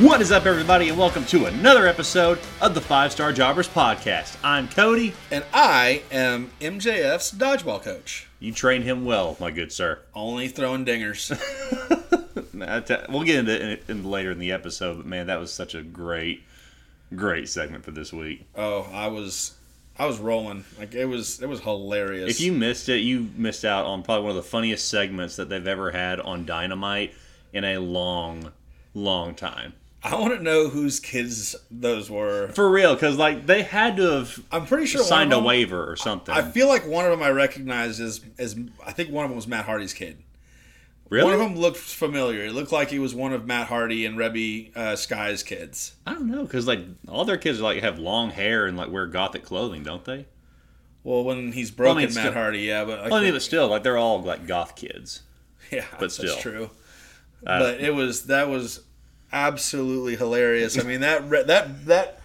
What is up, everybody, and welcome to another episode of the Five Star Jobbers Podcast. I'm Cody. And I am MJF's dodgeball coach. You trained him well, my good sir. Only throwing dingers. We'll get into it in, later in the episode, but man, that was such a great, great segment for this week. oh, I was I was rolling. Like it was it was hilarious. If you missed it, you missed out on probably one of the funniest segments that they've ever had on Dynamite in a long, long time. I want to know whose kids those were. For real, because like they had to have I'm pretty sure signed of a waiver or something. I feel like one of them I recognized as as I think one of them was Matt Hardy's kid. really? One of them looked familiar. It looked like he was one of Matt Hardy and Reby uh, Sky's kids. I don't know, because like all their kids like have long hair and like wear gothic clothing, don't they? Well, when he's broken, mean, Matt still- Hardy, yeah, but like, Well, I mean, but still, like they're all like goth kids. Yeah, But still. that's true. Uh, but it was that was absolutely hilarious. I mean that that that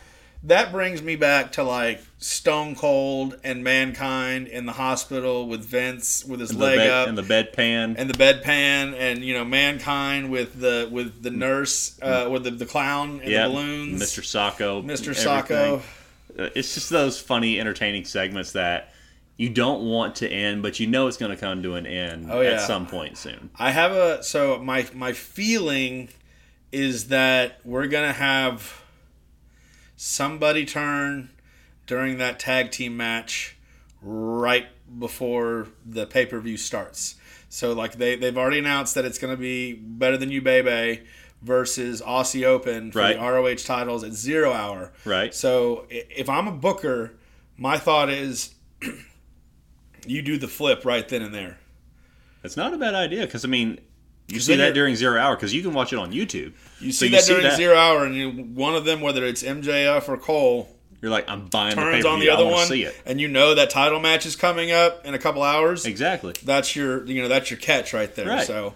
that brings me back to like Stone Cold and Mankind in the hospital with Vince with his And leg bed, up and the bedpan. and the bedpan and you know Mankind with the with the nurse uh, with the, the clown and yeah, the balloons. Mr. Socko. Mr. Socko. Uh, It's just those funny, entertaining segments that you don't want to end, but you know it's going to come to an end Oh, yeah. at some point soon. I have a so my my feeling is that we're gonna have somebody turn during that tag team match right before the pay per view starts. So like they they've already announced that it's gonna be better than you, baby, versus Aussie Open for Right. the ROH titles at zero hour. Right. So if I'm a booker, my thought is you do the flip right then and there. It's not a bad idea because I mean, you see that during zero hour because you can watch it on YouTube. You So see you that see during that- zero hour, and you, one of them, whether it's MJF or Cole, You're like, I'm buying the turns pay on the other one, see it. and you know that title match is coming up in a couple hours. Exactly. That's your, you know, that's your catch right there. Right. So,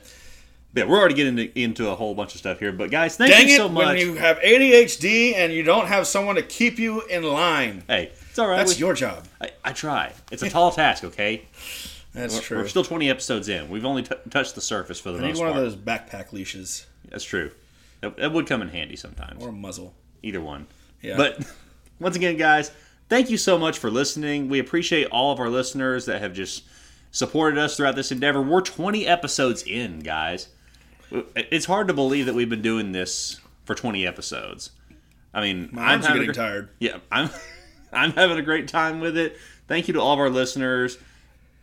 Yeah, we're already getting into, into a whole bunch of stuff here, but guys, thank dang you it, so much. when you have ADHD and you don't have someone to keep you in line, hey, it's all right. that's We- your job. I, I try. It's a tall task, okay? That's We're, true. we're still 20 episodes in. We've only t- touched the surface for the I need most one part. of those backpack leashes That's true. That, that would come in handy sometimes. or a muzzle. Either one. Yeah. But once again, guys, thank you so much for listening. We appreciate all of our listeners that have just supported us throughout this endeavor. We're 20 episodes in, guys. It's hard to believe that we've been doing this for 20 episodes. I mean, My I'm arms are having getting tired. Yeah, I'm I'm having a great time with it. Thank you to all of our listeners.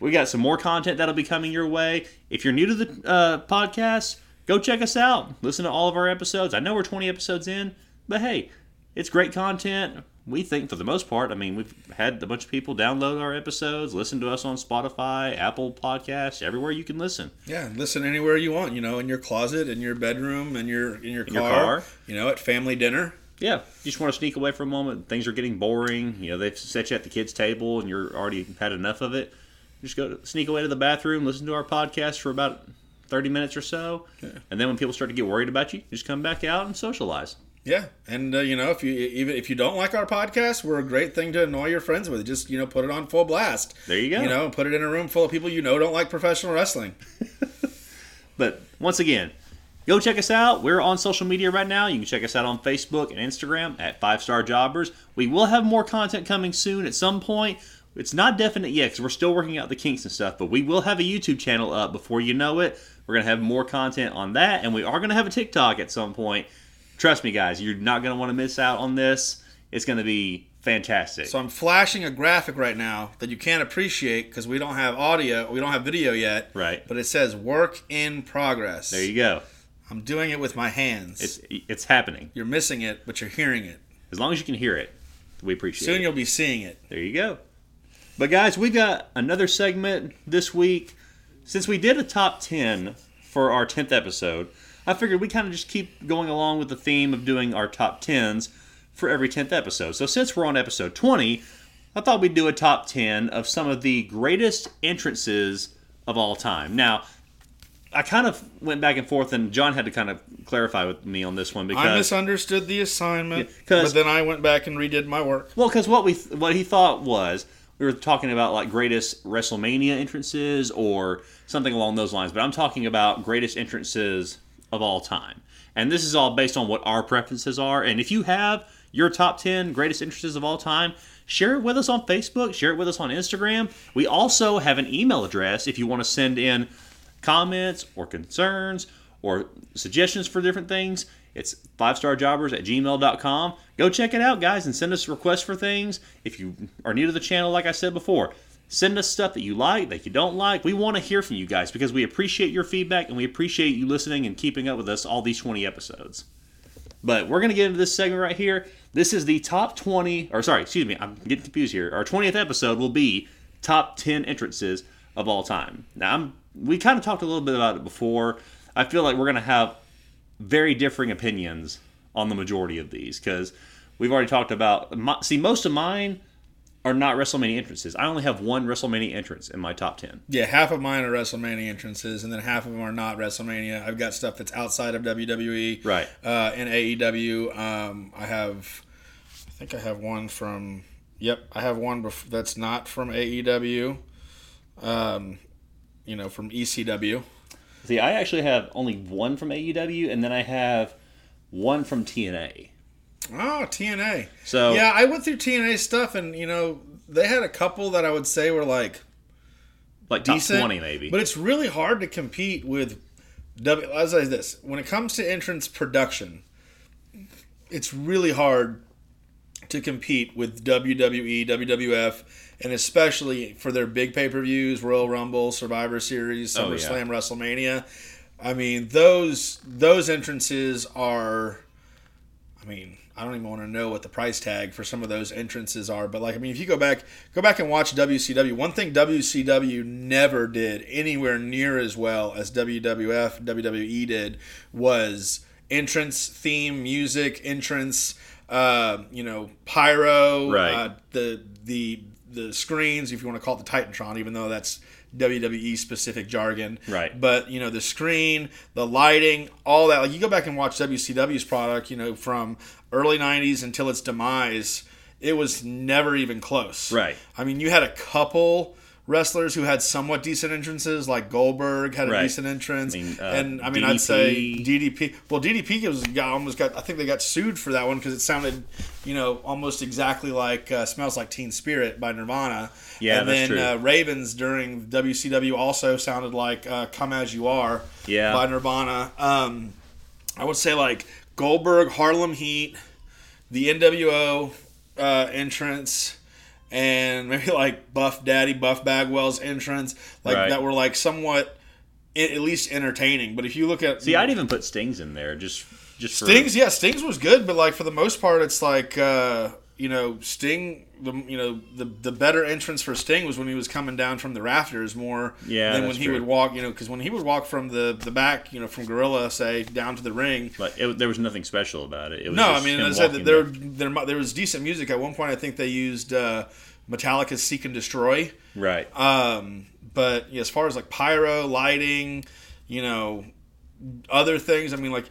We got some more content that'll be coming your way. If you're new to the uh, podcast, go check us out. Listen to all of our episodes. I know we're 20 episodes in, but hey, it's great content. We think for the most part. I mean, we've had a bunch of people download our episodes, listen to us on Spotify, Apple Podcasts, everywhere you can listen. Yeah, listen anywhere you want. You know, in your closet, in your bedroom, in your in your car. your car. You know, at family dinner. Yeah, you just want to sneak away for a moment. Things are getting boring. You know, they've set you at the kids' table, and you're already had enough of it. Just go sneak away to the bathroom, listen to our podcast for about thirty minutes or so, and then when people start to get worried about you, you just come back out and socialize. Yeah, and uh, you know, if you even if you don't like our podcast, we're a great thing to annoy your friends with. Just you know, put it on full blast. There you go. You know, put it in a room full of people you know don't like professional wrestling. But once again, go check us out. We're on social media right now. You can check us out on Facebook and Instagram at Five Star Jobbers. We will have more content coming soon at some point. It's not definite yet because we're still working out the kinks and stuff, but we will have a YouTube channel up before you know it. We're going to have more content on that, and we are going to have a TikTok at some point. Trust me, guys, you're not going to want to miss out on this. It's going to be fantastic. So I'm flashing a graphic right now that you can't appreciate because we don't have audio, we don't have video yet. Right. But it says "work in progress." there you go. I'm doing it with my hands. It's it's happening. you're missing it, but you're hearing it. As long as you can hear it, we appreciate Soon it. you'll be seeing it. There you go. But guys, we got another segment this week. Since we did a top 10 for our 10th episode, I figured we kind of just keep going along with the theme of doing our top 10s for every 10th episode. So since we're on episode 20, I thought we'd do a top 10 of some of the greatest entrances of all time. Now, I kind of went back and forth, and John had to kind of clarify with me on this one because I misunderstood the assignment, Yeah, but then I went back and redid my work. Well, because what we what he thought was we were talking about like greatest WrestleMania entrances or something along those lines, but I'm talking about greatest entrances of all time. And this is all based on what our preferences are. And if you have your top 10 greatest entrances of all time, share it with us on Facebook, share it with us on Instagram. We also have an email address if you want to send in comments or concerns or suggestions for different things. It's five star jobbers at gmail.com. Go check it out, guys, and send us requests for things. If you are new to the channel, like I said before, send us stuff that you like, that you don't like. We want to hear from you guys because we appreciate your feedback and we appreciate you listening and keeping up with us all these 20 episodes. But we're going to get into this segment right here. This is the top 20, or sorry, excuse me, I'm getting confused here. Our 20th episode will be top 10 entrances of all time. Now, I'm, we kind of talked a little bit about it before. I feel like we're going to have very differing opinions on the majority of these because we've already talked about. My, see, most of mine are not WrestleMania entrances. I only have one WrestleMania entrance in my top 10. Yeah, half of mine are WrestleMania entrances, and then half of them are not WrestleMania. I've got stuff that's outside of WWE, Right. Uh, and AEW. Um, I have, I think I have one from. Yep, I have one bef- that's not from AEW. Um, you know, from ECW. See, I actually have only one from AEW, and then I have one from TNA. Oh, TNA. So Yeah, I went through TNA stuff, and you know, they had a couple that I would say were like like top decent, 20 maybe. But it's really hard to compete with W. I'll say this: when it comes to entrance production, it's really hard to compete with WWE, WWF, and especially for their big pay per views, Royal Rumble, Survivor Series, Oh, yeah. SummerSlam, WrestleMania. I mean, those those entrances are. I mean, I don't even want to know what the price tag for some of those entrances are, but like, I mean, if you go back, go back and watch WCW. One thing WCW never did anywhere near as well as WWF, WWE did was entrance theme music, entrance, uh, you know, pyro, Right. uh, the the the screens, if you want to call it the Titantron, even though that's WWE specific jargon, Right. But you know, the screen, the lighting, all that. Like you go back and watch WCW's product, you know, from early '90s until its demise, it was never even close, Right. I mean, you had a couple wrestlers who had somewhat decent entrances, like Goldberg had a Right. decent entrance, I mean, uh, and I mean, I'd say DDP. DDP. Well, DDP was got almost got. I think they got sued for that one because it sounded, you know, almost exactly like uh, "Smells Like Teen Spirit" by Nirvana. Yeah, and that's then true. Uh, Ravens during WCW also sounded like uh, "Come As You Are" Yeah. by Nirvana. Um, I would say like Goldberg, Harlem Heat, the NWO uh, entrance. And maybe like Buff Daddy, Buff Bagwell's entrance, like Right. that were like somewhat, at least entertaining. But if you look at See, I'd even put Stings in there just just for Stings, yeah, Stings was good, but like for the most part, it's like uh, you know, Sting. The you know the the better entrance for Sting was when he was coming down from the rafters more Yeah, than when he true. would walk. You know, because when he would walk from the the back, you know, from Gorilla say down to the ring. Like it, there was nothing special about it. it was No, I mean, I said that there, there. there there was decent music at one point. I think they used uh, Metallica's "Seek and Destroy." right. Um, but yeah, as far as like pyro, lighting, you know, other things, I mean, like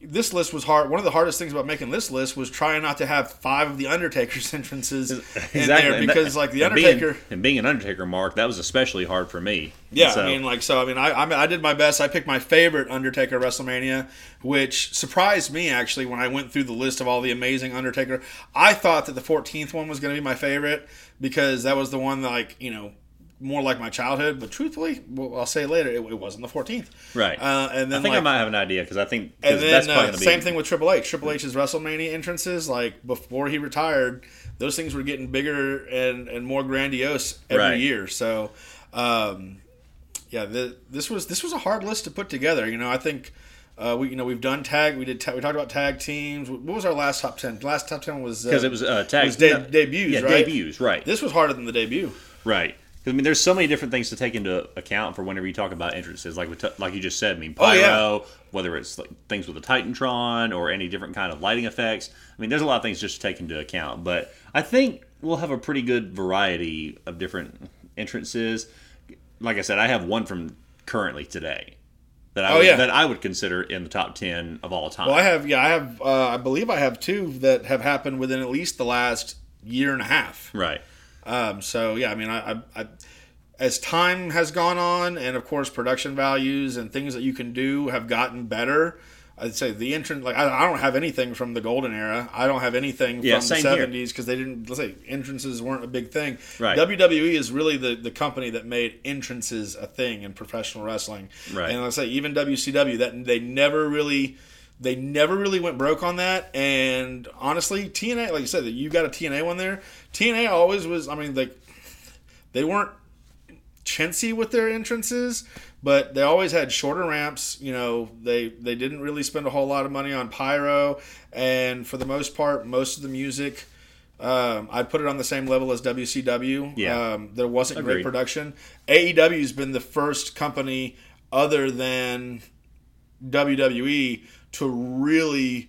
this list was hard. One of the hardest things about making this list was trying not to have five of the Undertaker's entrances in there because, that- like, the and being- Undertaker. and being an Undertaker mark, that was especially hard for me. Yeah, So- I mean, like, so I mean, I, I I did my best. I picked my favorite Undertaker WrestleMania, which surprised me actually when I went through the list of all the amazing Undertaker. I thought that the 14th one was going to be my favorite because that was the one that, like, you know, more like my childhood. But truthfully, well, I'll say later, it, it wasn't the 14th. right. Uh, and then I think like, I might have an idea because I think and then that's probably uh, be same thing with Triple H. Triple H's WrestleMania entrances, like before he retired, those things were getting bigger and, and more grandiose every Right. year. So, um, yeah, the, this was this was a hard list to put together. You know, I think uh, we you know we've done tag. We did ta- we talked about tag teams. What was our last top ten? Last top ten was because uh, it was uh, tag was de- no, debuts, Yeah, right? debuts. Right. This was harder than the debut. Right. I mean, there's so many different things to take into account for whenever you talk about entrances. Like we t- like you just said, I mean, Oh, pyro, yeah. whether it's like things with the Titantron or any different kind of lighting effects. I mean, there's a lot of things just to take into account. But I think we'll have a pretty good variety of different entrances. Like I said, I have one from currently today that I Oh, would, yeah. that I would consider in the top ten of all time. Well, I have yeah, I have uh, I believe I have two that have happened within at least the last year and a half. right. Um, so yeah, I mean, I, I, I as time has gone on, and of course production values and things that you can do have gotten better. I'd say the entrance, like I, I don't have anything from the golden era. I don't have anything Yeah, from the seventies because they didn't. Let's say entrances weren't a big thing. Right. WWE is really the the company that made entrances a thing in professional wrestling. Right. And let's say even WCW that they never really. They never really went broke on that, and honestly, TNA, like you said, that you got a TNA one there. TNA always was. I mean, like they weren't chintzy with their entrances, but they always had shorter ramps. You know, they they didn't really spend a whole lot of money on pyro, and for the most part, most of the music. Um, I'd put it on the same level as WCW. Yeah. Um, there wasn't Agreed. great production. AEW's been the first company other than WWE to really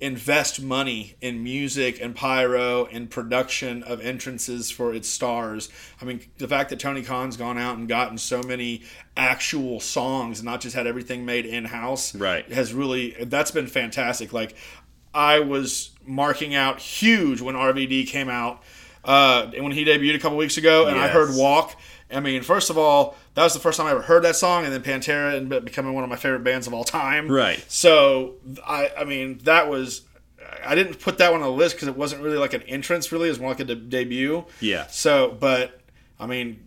invest money in music and pyro and production of entrances for its stars. I mean, the fact that Tony Khan's gone out and gotten so many actual songs and not just had everything made in house, Right. has really that's been fantastic. Like I was marking out huge when RVD came out. Uh, when he debuted a couple weeks ago, and I heard "Walk." I mean, first of all, that was the first time I ever heard that song, and then Pantera ended up becoming one of my favorite bands of all time. Right. So I, I mean, that was. I didn't put that one on the list because it wasn't really like an entrance. Really, it was more like a de- debut. Yeah. So, but I mean,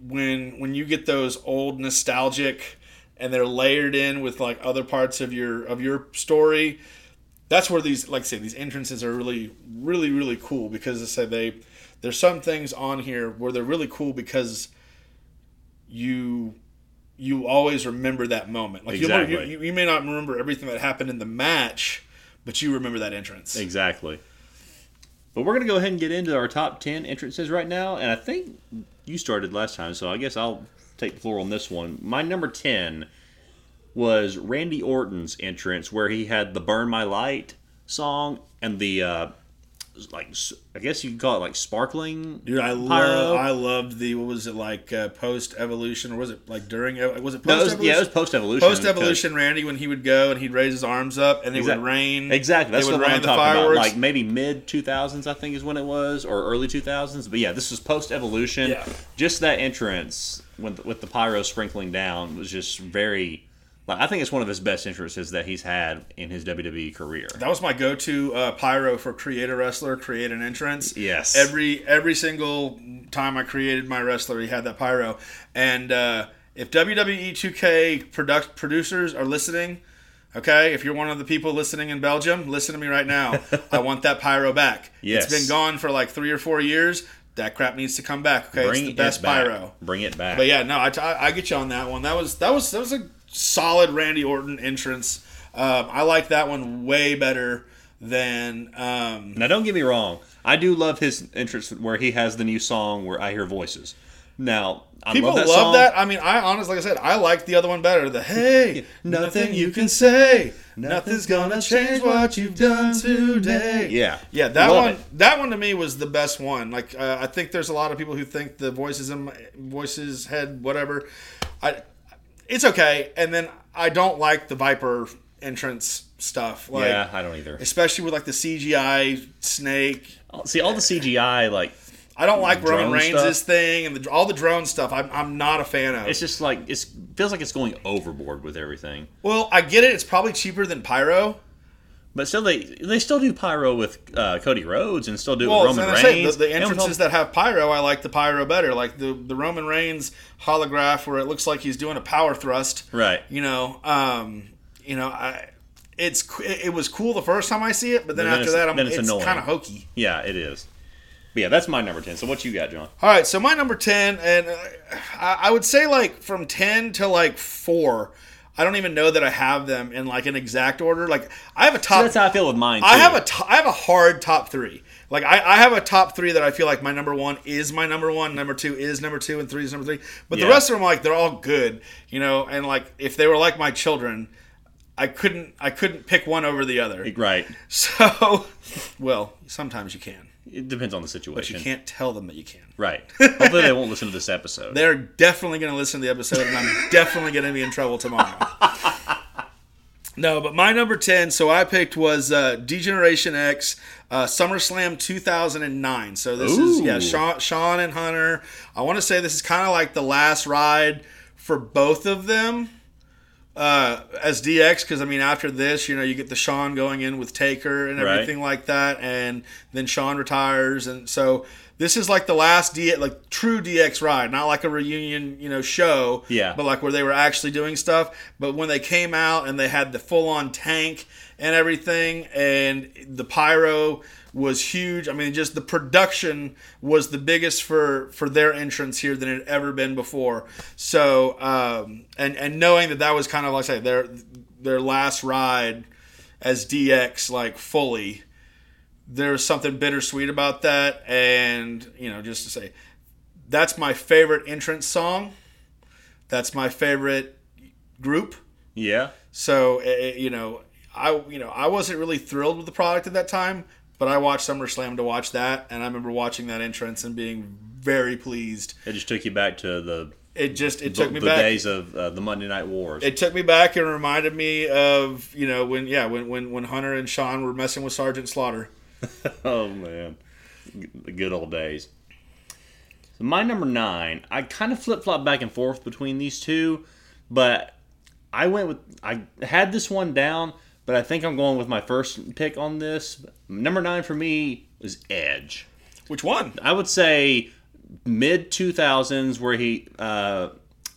when when you get those old nostalgic, and they're layered in with like other parts of your of your story, that's where these, like I say, these entrances are really, really, really cool because I say they, there's some things on here where they're really cool because you, you always remember that moment. Like you, Exactly. you, you may not remember everything that happened in the match, but you remember that entrance. Exactly. But we're going to go ahead and get into our top 10 entrances right now. And I think you started last time, so I guess I'll take the floor on this one. My number 10 was Randy Orton's entrance, where he had the Burn My Light song and the, uh, like, I guess you could call it like sparkling. Dude, I love. I loved the what was it like uh, post evolution or was it like during? Was it post evolution? yeah, it was post evolution. Post evolution, Randy when he would go and he'd raise his arms up and it Exact- would rain. Exactly. That's they the would one rain I'm talking about. Like maybe mid 2000s, I think is when it was, or early 2000s. But yeah, this was post evolution. Yeah. Just that entrance with with the pyro sprinkling down was just very. Like, I think it's one of his best entrances that he's had in his WWE career. That was my go-to uh, pyro for create a wrestler, create an entrance. Yes. Every every single time I created my wrestler, he had that pyro. And uh, if WWE 2K product producers are listening, okay, if you're one of the people listening in Belgium, listen to me right now. I want that pyro back. Yes. It's been gone for like three or four years. That crap needs to come back. Okay, Bring it's the best it back. pyro. Bring it back. But yeah, no, I, I, I get you on that one. That was that was that was a solid Randy Orton entrance. Um, I like that one way better than um, Now, don't get me wrong. I do love his entrance where he has the new song where I hear voices. Now, I people love that love song. that. I mean, I honestly, like I said, I like the other one better. The hey, nothing you can say, nothing's gonna change what you've done today. Yeah. yeah, that Love one. it. That one to me was the best one. Like, uh, I think there's a lot of people who think the voices in my voices head whatever. I, it's okay, and then I don't like the Viper entrance stuff. Like, yeah, I don't either. especially with like the CGI snake. Oh, see, all the CGI, like, I don't like Roman Reigns' thing and the, all the drone stuff. I'm, I'm not a fan of. it's just like, it feels like it's going overboard with everything. well, I get it. It's probably cheaper than pyro. But still, they they still do pyro with uh, Cody Rhodes and still do it Well, with Roman Reigns. the, the entrances that have pyro, I like the pyro better. Like the the Roman Reigns holograph, where it looks like he's doing a power thrust. right. You know, um, you know, I. It's it was cool the first time I see it, but then, then after that, I'm, then it's it's, kind of hokey. Yeah, it is. But yeah, that's my number ten. So what you got, John? All right, so my number ten, and uh, I, I would say like from ten to like four. I don't even know that I have them in like an exact order. Like I have a top. That's how I feel with mine. Too. I have a to- I have a hard top three. Like I, I have a top three that I feel like my number one is my number one, number two is number two, and three is number three. But the rest of them, like they're all good, you know. And like if they were like my children, I couldn't I couldn't pick one over the other. right. So, well, sometimes you can, It depends on the situation. but you can't tell them that you can. Right. Hopefully they won't listen to this episode. They're definitely going to listen to the episode, and I'm definitely going to be in trouble tomorrow. No, but my number 10, so I picked was uh, Degeneration X, uh, SummerSlam 2009. So this is, yeah, Sean, Sean and Hunter. I want to say this is kind of like the last ride for both of them uh, as DX, because I mean, after this, you know, you get the Sean going in with Taker and Right. everything like that, and then Sean retires, and so this is like the last D, like true DX ride, not like a reunion, you know, show, Yeah. but like where they were actually doing stuff. But when they came out and they had the full on tank and everything, and the pyro was huge. I mean, just the production was the biggest for for their entrance here than it had ever been before. So, um, and and knowing that that was kind of like I say their their last ride as DX, like fully. There's something bittersweet about that, and you know, just to say, that's my favorite entrance song. That's my favorite group. Yeah. So eh, eh, you know, I you know I wasn't really thrilled with the product at that time, but I watched SummerSlam to watch that, and I remember watching that entrance and being very pleased. It just took you back to the It just it the, took me the back. days of uh, the Monday Night Wars. It took me back and reminded me of you know when yeah when when when Hunter and Sean were messing with Sergeant Slaughter. oh man, the good old days. So my number nine, I kind of flip flop back and forth between these two, but I went with I had this one down, but I think I'm going with my first pick on this. Number nine for me is Edge. Which one? I would say mid 2000s where he uh,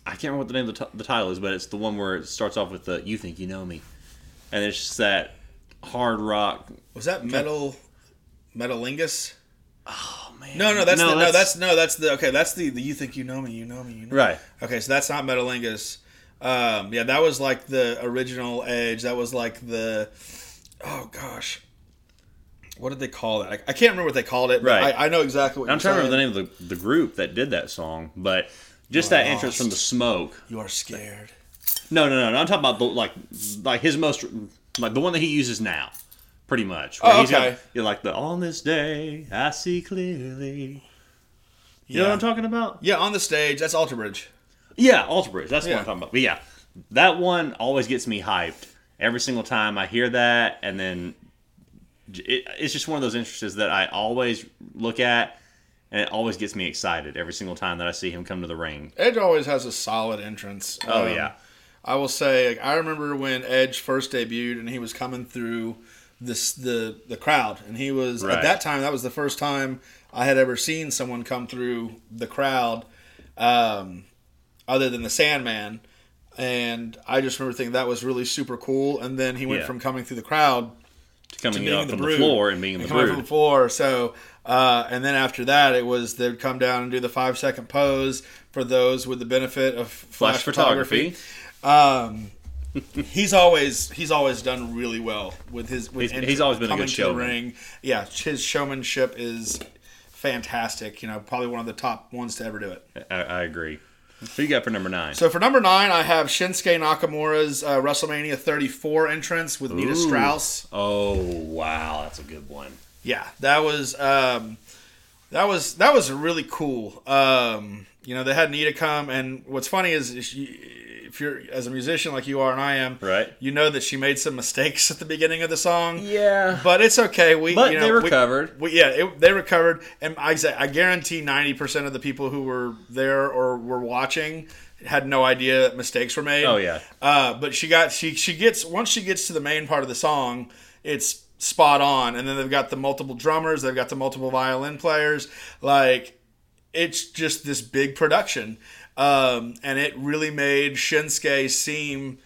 I can't remember what the name of the, t- the title is, but it's the one where it starts off with the "You think you know me," and it's just that hard rock. Was that Metal Metalingus? Oh man, No, no, that's the, no, that's no, that's the okay. That's the, the you think you know me, you know me, you know. me. right. Okay, so that's not Metalingus. Um, yeah, that was like the original Edge. That was like the oh gosh, what did they call that? I, I can't remember what they called it. But Right. I, I know exactly what I'm trying to remember the name of the, the group that did that song, but just that entrance from the smoke. You are scared. No, no, no, no. I'm talking about the like like his most like the one that he uses now, pretty much. Where Oh, got- okay. you're like the on this day I see clearly. You know Yeah. what I'm talking about? Yeah, on the stage. That's Alter Bridge. Yeah, Alter Bridge. That's Yeah. what I'm talking about. But yeah, that one always gets me hyped every single time I hear that, and then j- it, it's just one of those entrances that I always look at, and it always gets me excited every single time that I see him come to the ring. Edge always has a solid entrance. Oh Um, yeah, I will say, like, I remember when Edge first debuted and he was coming through this the the crowd, and he was Right. at that time that was the first time I had ever seen someone come through the crowd, um, other than the Sandman, and I just remember thinking that was really super cool. And then he went Yeah. from coming through the crowd to coming being up the from the floor and being in and the coming from the floor. So, uh, and then after that, it was they'd come down and do the five second pose for those with the benefit of flash, Flash photography. Um, he's always he's always done really well with his. With He's- he's always been a coming good to showman. ring. Yeah, his showmanship is fantastic. You know, probably one of the top ones to ever do it. I, I agree. Who you got for number nine? So for number nine, I have Shinsuke Nakamura's uh, WrestleMania 34 entrance with Nita Strauss. oh wow, that's a good one. yeah, that was um, that was that was really cool. Um, you know, they had Nita come, and what's funny is you- if you're as a musician like you are and I am, Right. You know that she made some mistakes at the beginning of the song. Yeah, But it's okay. We, but you know, they we- recovered. we, yeah, it, they recovered, and I say I guarantee ninety percent of the people who were there or were watching had no idea that mistakes were made. oh yeah, Uh, but she got she she gets once she gets to the main part of the song, it's spot on. And then they've got the multiple drummers, they've got the multiple violin players. Like it's just this big production, um, and it really made Shinsuke seem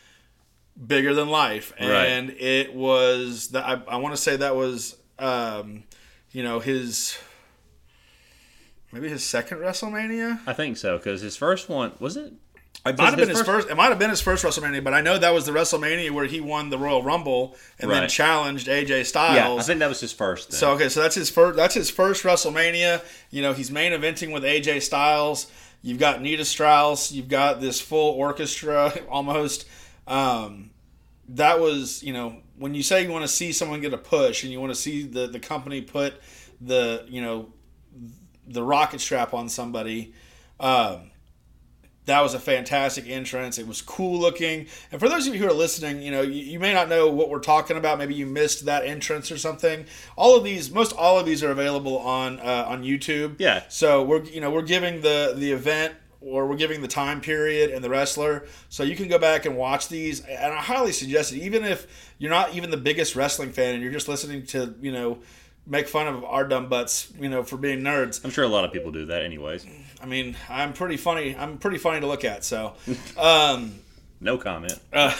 bigger than life. Right. And it was that I, I want to say that was um, you know his maybe his second WrestleMania. I think so because his first one was it. It might have been his first- first. It might have been his first WrestleMania, but I know that was the WrestleMania where he won the Royal Rumble and then challenged AJ Styles. Yeah, I think that was his first. Then. so okay, so that's his first. That's his first WrestleMania. You know, he's main eventing with AJ Styles. You've got Nita Strauss. You've got this full orchestra almost. Um, that was you know when you say you want to see someone get a push and you want to see the the company put the you know the rocket strap on somebody. Um, that was a fantastic entrance. It was cool looking. And for those of you who are listening, you know, you, you, may not know what we're talking about. Maybe you missed that entrance or something. All of these, most all of these are available on uh, on YouTube. Yeah. So we're you know we're giving the the event or we're giving the time period and the wrestler. So you can go back and watch these. And I highly suggest it, even if you're not even the biggest wrestling fan and you're just listening to you know make fun of our dumb butts, you know, for being nerds. I'm sure a lot of people do that, anyways. I mean, I'm pretty funny. I'm pretty funny to look at. So, um, no comment. Uh,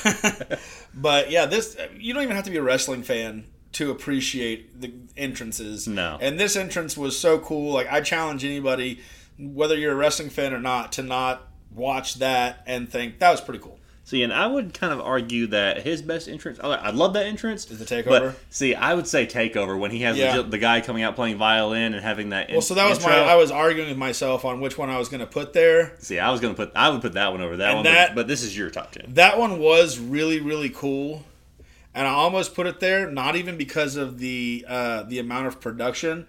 but yeah, this you don't even have to be a wrestling fan to appreciate the entrances. No. And this entrance was so cool. Like I challenge anybody, whether you're a wrestling fan or not, to not watch that and think that was pretty cool. See, and I would kind of argue that his best entrance, I love that entrance. Is the takeover? But see, I would say takeover when he has Yeah. the, the guy coming out playing violin and having that. well, so that was intro. my. I was arguing with myself on which one I was going to put there. See, I was gonna put, I would put that one over that And one, that- but, but this is your top ten. That one was really really cool, and I almost put it there, not even because of the uh, the amount of production,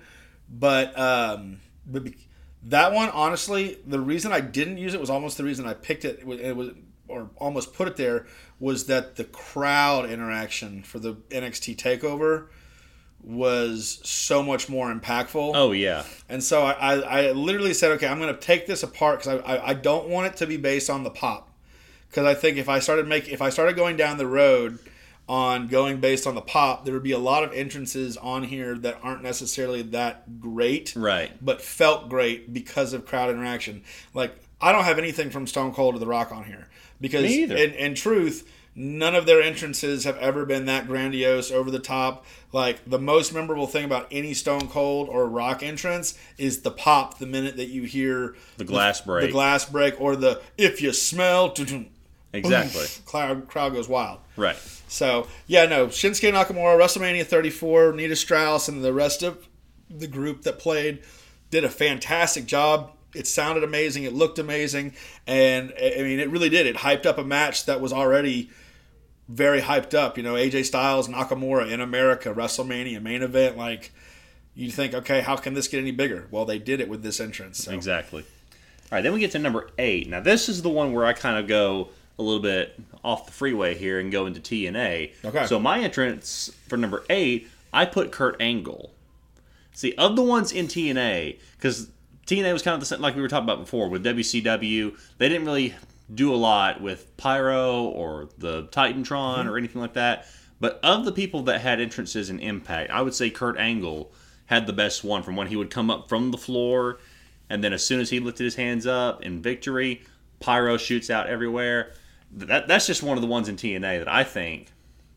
but um, but be- that one honestly, the reason I didn't use it was almost the reason I picked it. It was or almost put it there was that the crowd interaction for the NXT Takeover was so much more impactful. Oh yeah, And so I, I, I literally said, okay, I'm going to take this apart because I, I, I don't want it to be based on the pop. Because I think if I started make if I started going down the road on going based on the pop, there would be a lot of entrances on here that aren't necessarily that great, right. but felt great because of crowd interaction. Like I don't have anything from Stone Cold to The Rock on here because Me either. in, in truth, none of their entrances have ever been that grandiose, over the top. Like the most memorable thing about any Stone Cold or Rock entrance is the pop the minute that you hear The glass break. the glass break, or the if you smell, Exactly. crowd crowd goes wild. right. So yeah, no Shinsuke Nakamura, WrestleMania 34, Nita Strauss, and the rest of the group that played did a fantastic job. It sounded amazing. It looked amazing, and I mean, it really did. It hyped up a match that was already very hyped up. You know, AJ Styles, Nakamura in America, WrestleMania main event. Like you think, okay, how can this get any bigger? Well, they did it with this entrance. So. Exactly. All right, then we get to number eight. Now, this is the one where I kind of go a little bit off the freeway here and go into TNA. Okay. So my entrance for number eight, I put Kurt Angle. See, of the ones in TNA, because TNA was kind of the same, like we were talking about before with WCW, they didn't really do a lot with Pyro or the Titantron mm-hmm. or anything like that. But of the people that had entrances in Impact, I would say Kurt Angle had the best one from when he would come up from the floor, and then as soon as he lifted his hands up in victory, Pyro shoots out everywhere. That that's just one of the ones in TNA that I think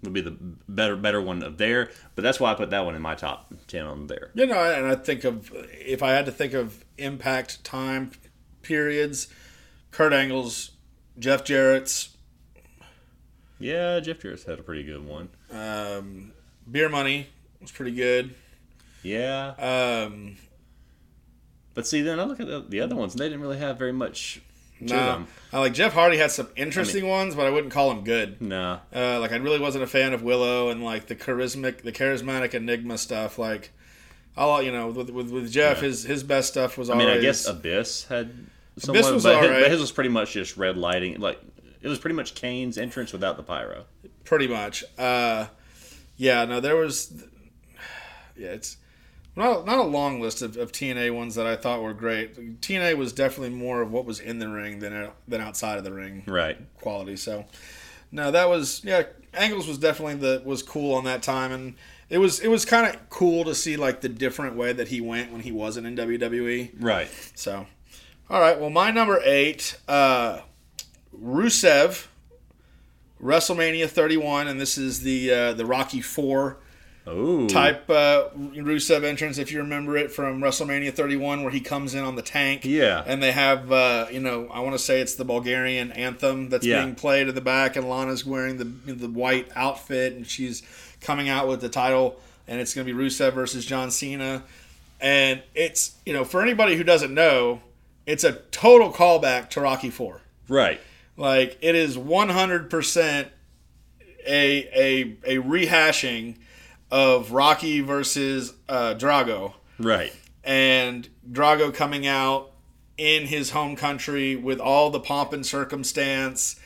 would be the better better one of there. But that's why I put that one in my top ten on there. You know, and I think of if I had to think of impact time periods, Kurt Angle's, Jeff Jarrett's, Yeah, Jeff Jarrett's had a pretty good one. um, Beer Money was pretty good. Yeah, Um, but see, then I look at the, the other ones, and they didn't really have very much to no, them. I like Jeff Hardy had some interesting ones, but I wouldn't call him good. No, Uh, like I really wasn't a fan of Willow and like the charismatic, the charismatic Enigma stuff. Like, I'll you know with with, with Jeff, Yeah. his his best stuff was I always. mean, I guess Abyss had. Somewhat, was but, his, but his was pretty much just red lighting. Like it was pretty much Kane's entrance without the pyro. pretty much. Uh, yeah, no, there was. Yeah, it's not not a long list of, of TNA ones that I thought were great. TNA was definitely more of what was in the ring than than outside of the ring Right. quality. So, no, that was yeah. Angles was definitely the was cool on that time, and it was it was kind of cool to see like the different way that he went when he wasn't in WWE. Right. So, all right. Well, my number eight, uh, Rusev, WrestleMania 31, and this is the uh, the Rocky Four type uh, Rusev entrance, if you remember it from WrestleMania 31, where he comes in on the tank. Yeah. And they have, uh, you know, I want to say it's the Bulgarian anthem that's Yeah. being played in the back, and Lana's wearing the the white outfit, and she's coming out with the title, and it's going to be Rusev versus John Cena. And it's, you know, for anybody who doesn't know, it's a total callback to Rocky Four. Right. Like it is 100% a a a rehashing of Rocky versus uh, Drago, Right. and Drago coming out in his home country with all the pomp and circumstance,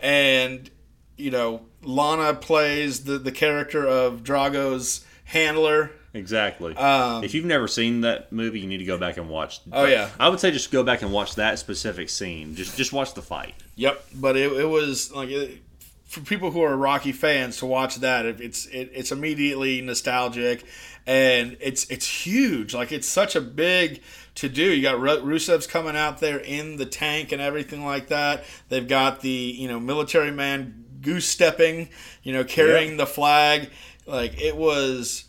and you know Lana plays the the character of Drago's handler. Exactly. Um, if you've never seen that movie, you need to go back and watch. Oh, yeah. I would say just go back and watch that specific scene. Just just watch the fight. Yep, but it, it was like it, for people who are Rocky fans to watch that. It, it's it, it's immediately nostalgic, and it's it's huge. Like it's such a big to do. You got Ru- Rusev's coming out there in the tank and everything like that. They've got the you know military man goose stepping, you know carrying Yep. the flag. Like it was.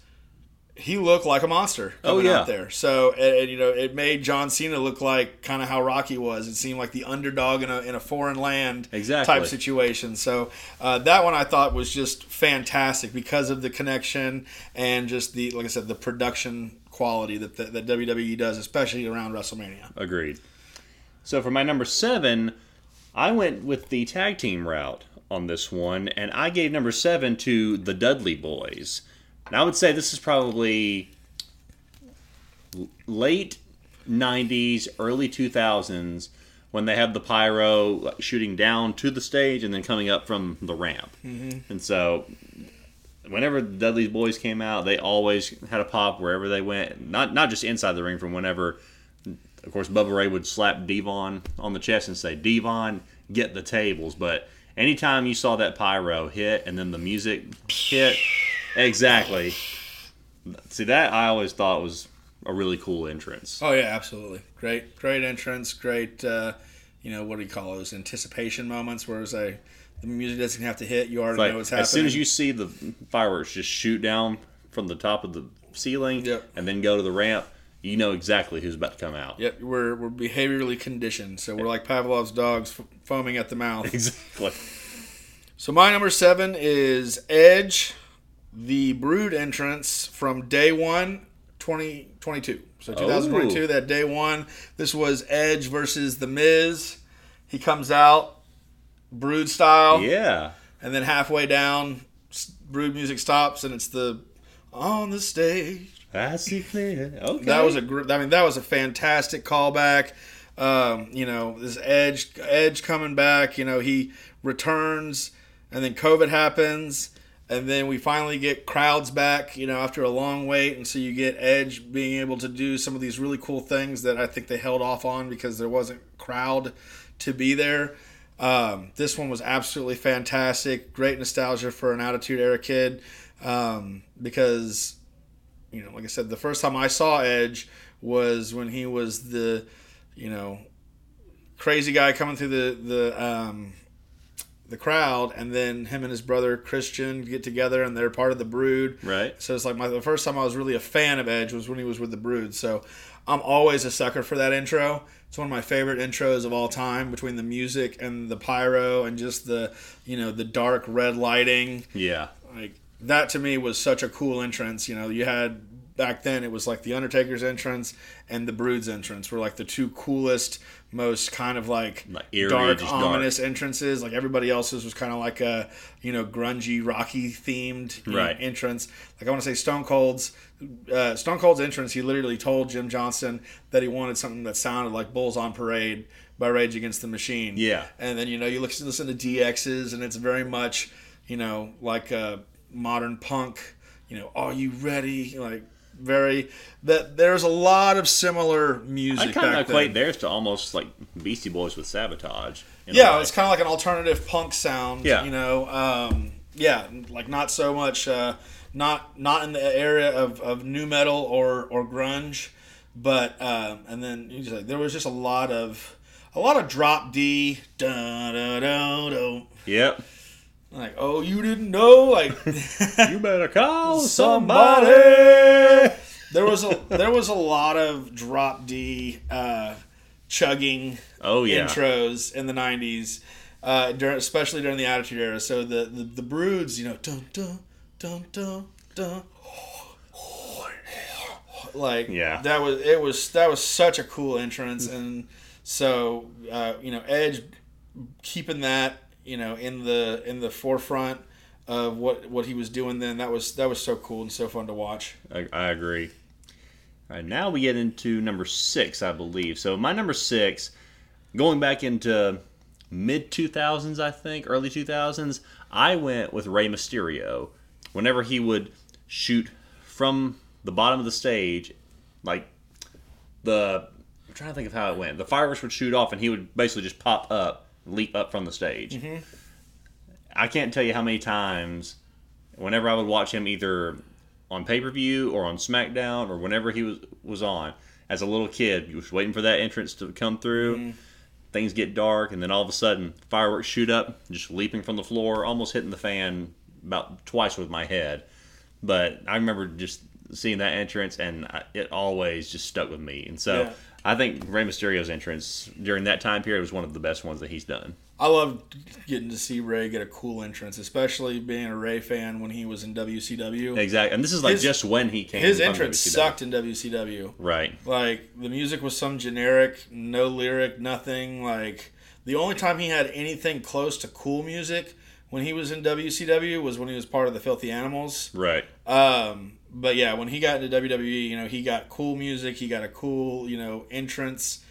He looked like a monster Oh, coming yeah. out there. So, and, and, you know, it made John Cena look like kind of how Rocky was. It seemed like the underdog in a, in a foreign land Exactly. type situation. So uh, that one I thought was just fantastic because of the connection and just the, like I said, the production quality that, that, that WWE does, especially around WrestleMania. Agreed. So for my number seven, I went with the tag team route on this one, and I gave number seven to the Dudley Boys. And I would say this is probably late '90s, early 2000s when they have the pyro shooting down to the stage and then coming up from the ramp. Mm-hmm. And so whenever the Dudley Boys came out, they always had a pop wherever they went. Not not just inside the ring. From whenever, of course, Bubba Ray would slap D-Von on the chest and say, "D-Von, get the tables." But anytime you saw that pyro hit and then the music hit, exactly. See that I always thought was a really cool entrance. Oh, yeah, absolutely. Great, great entrance. Great, uh, you know, what do you call those? Anticipation moments where it's like the music doesn't have to hit. You already Like know what's happening. as soon as you see the fireworks just shoot down from the top of the ceiling Yep. and then go to the ramp, you know exactly who's about to come out. Yep, we're, we're behaviorally conditioned. So we're like Pavlov's dogs foaming at the mouth. Exactly. So my number seven is Edge, the Brood entrance from day one, 2022. So 2022, Oh. that day one. This was Edge versus The Miz. He comes out, Brood style, Yeah. and then halfway down, Brood music stops, and it's the on the stage. I see clear. Okay. That was a gr- I mean that was a fantastic callback. Um, you know, this Edge Edge coming back, you know, he returns and then COVID happens and then we finally get crowds back, you know, after a long wait and so you get Edge being able to do some of these really cool things that I think they held off on because there wasn't crowd to be there. Um, this one was absolutely fantastic. Great nostalgia for an Attitude Era kid um, because you know, like I said, the first time I saw Edge was when he was the, you know, crazy guy coming through the the um, the crowd, and then him and his brother Christian get together, and they're part of the Brood. right. So it's like my the first time I was really a fan of Edge was when he was with the Brood. So I'm always a sucker for that intro. It's one of my favorite intros of all time between the music and the pyro and just the you know the dark red lighting Yeah. like that to me was such a cool entrance. You know, you had back then it was like the Undertaker's entrance and the Brood's entrance were like the two coolest, most kind of like, Like eerie, dark, just dark. ominous entrances. Like everybody else's was kind of like a you know grungy, rocky themed know, Right. entrance. Like I want to say Stone Cold's uh, Stone Cold's entrance. He literally told Jim Johnston that he wanted something that sounded like Bulls on Parade by Rage Against the Machine. Yeah. And then you know you listen listen to DX's and it's very much you know like a modern punk. You know, are you ready? Like very that there's a lot of similar music. I kind of equate theirs to almost like Beastie Boys with Sabotage. Yeah, it's kind of like an alternative punk sound. Yeah. you know, um, yeah, like not so much, uh, not not in the area of, of nu metal or or grunge, but um, and then you just, like, there was just a lot of a lot of drop D, da da da da. Yep. Like, oh, you didn't know, like You better call somebody. somebody. there was a there was a lot of drop D uh, chugging Oh yeah. intros in the '90s, uh, during, especially during the Attitude Era. So the the, the Broods, you know, dun dun dun dun dun. Like Yeah. that was it was that was such a cool entrance, and so uh, you know Edge keeping that you know in the in the forefront of what what he was doing then that was that was so cool and so fun to watch. I, I agree. All right, now we get into number six, I believe. So my number six, going back into mid 2000s, I think, early 2000s, I went with Rey Mysterio. Whenever he would shoot from the bottom of the stage, like the I'm trying to think of how it went. The fireworks would shoot off, and he would basically just pop up, leap up from the stage. Mm-hmm. I can't tell you how many times, whenever I would watch him either on pay per view or on SmackDown or whenever he was was on, as a little kid, you was waiting for that entrance to come through. Mm-hmm. Things get dark, and then all of a sudden, fireworks shoot up, just leaping from the floor, almost hitting the fan about twice with my head. But I remember just seeing that entrance, and I, it always just stuck with me. And so Yeah. I think Rey Mysterio's entrance during that time period was one of the best ones that he's done. I love getting to see Rey get a cool entrance, especially being a Rey fan when he was in WCW. Exactly, and this is like His- just when he came. His entrance WCW. sucked in WCW. Right. Like the music was some generic, no lyric, nothing. Like the only time he had anything close to cool music when he was in WCW was when he was part of the Filthy Animals. Right. Um, but yeah, when he got into WWE, you know, he got cool music. He got a cool, you know, entrance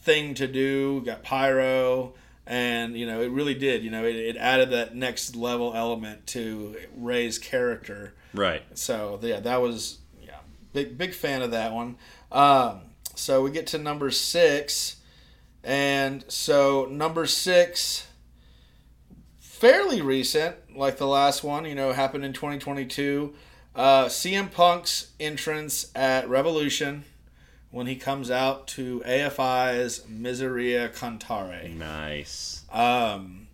thing to do. Got pyro, and you know, it really did. You know, it, it added that next level element to Rey's character. Right. So yeah, that was yeah, big big fan of that one. Um, so we get to number six, and so number six, fairly recent, like the last one, you know, happened in 2022. Uh, CM Punk's entrance at Revolution when he comes out to AFI's Miseria Cantare. Nice. Um,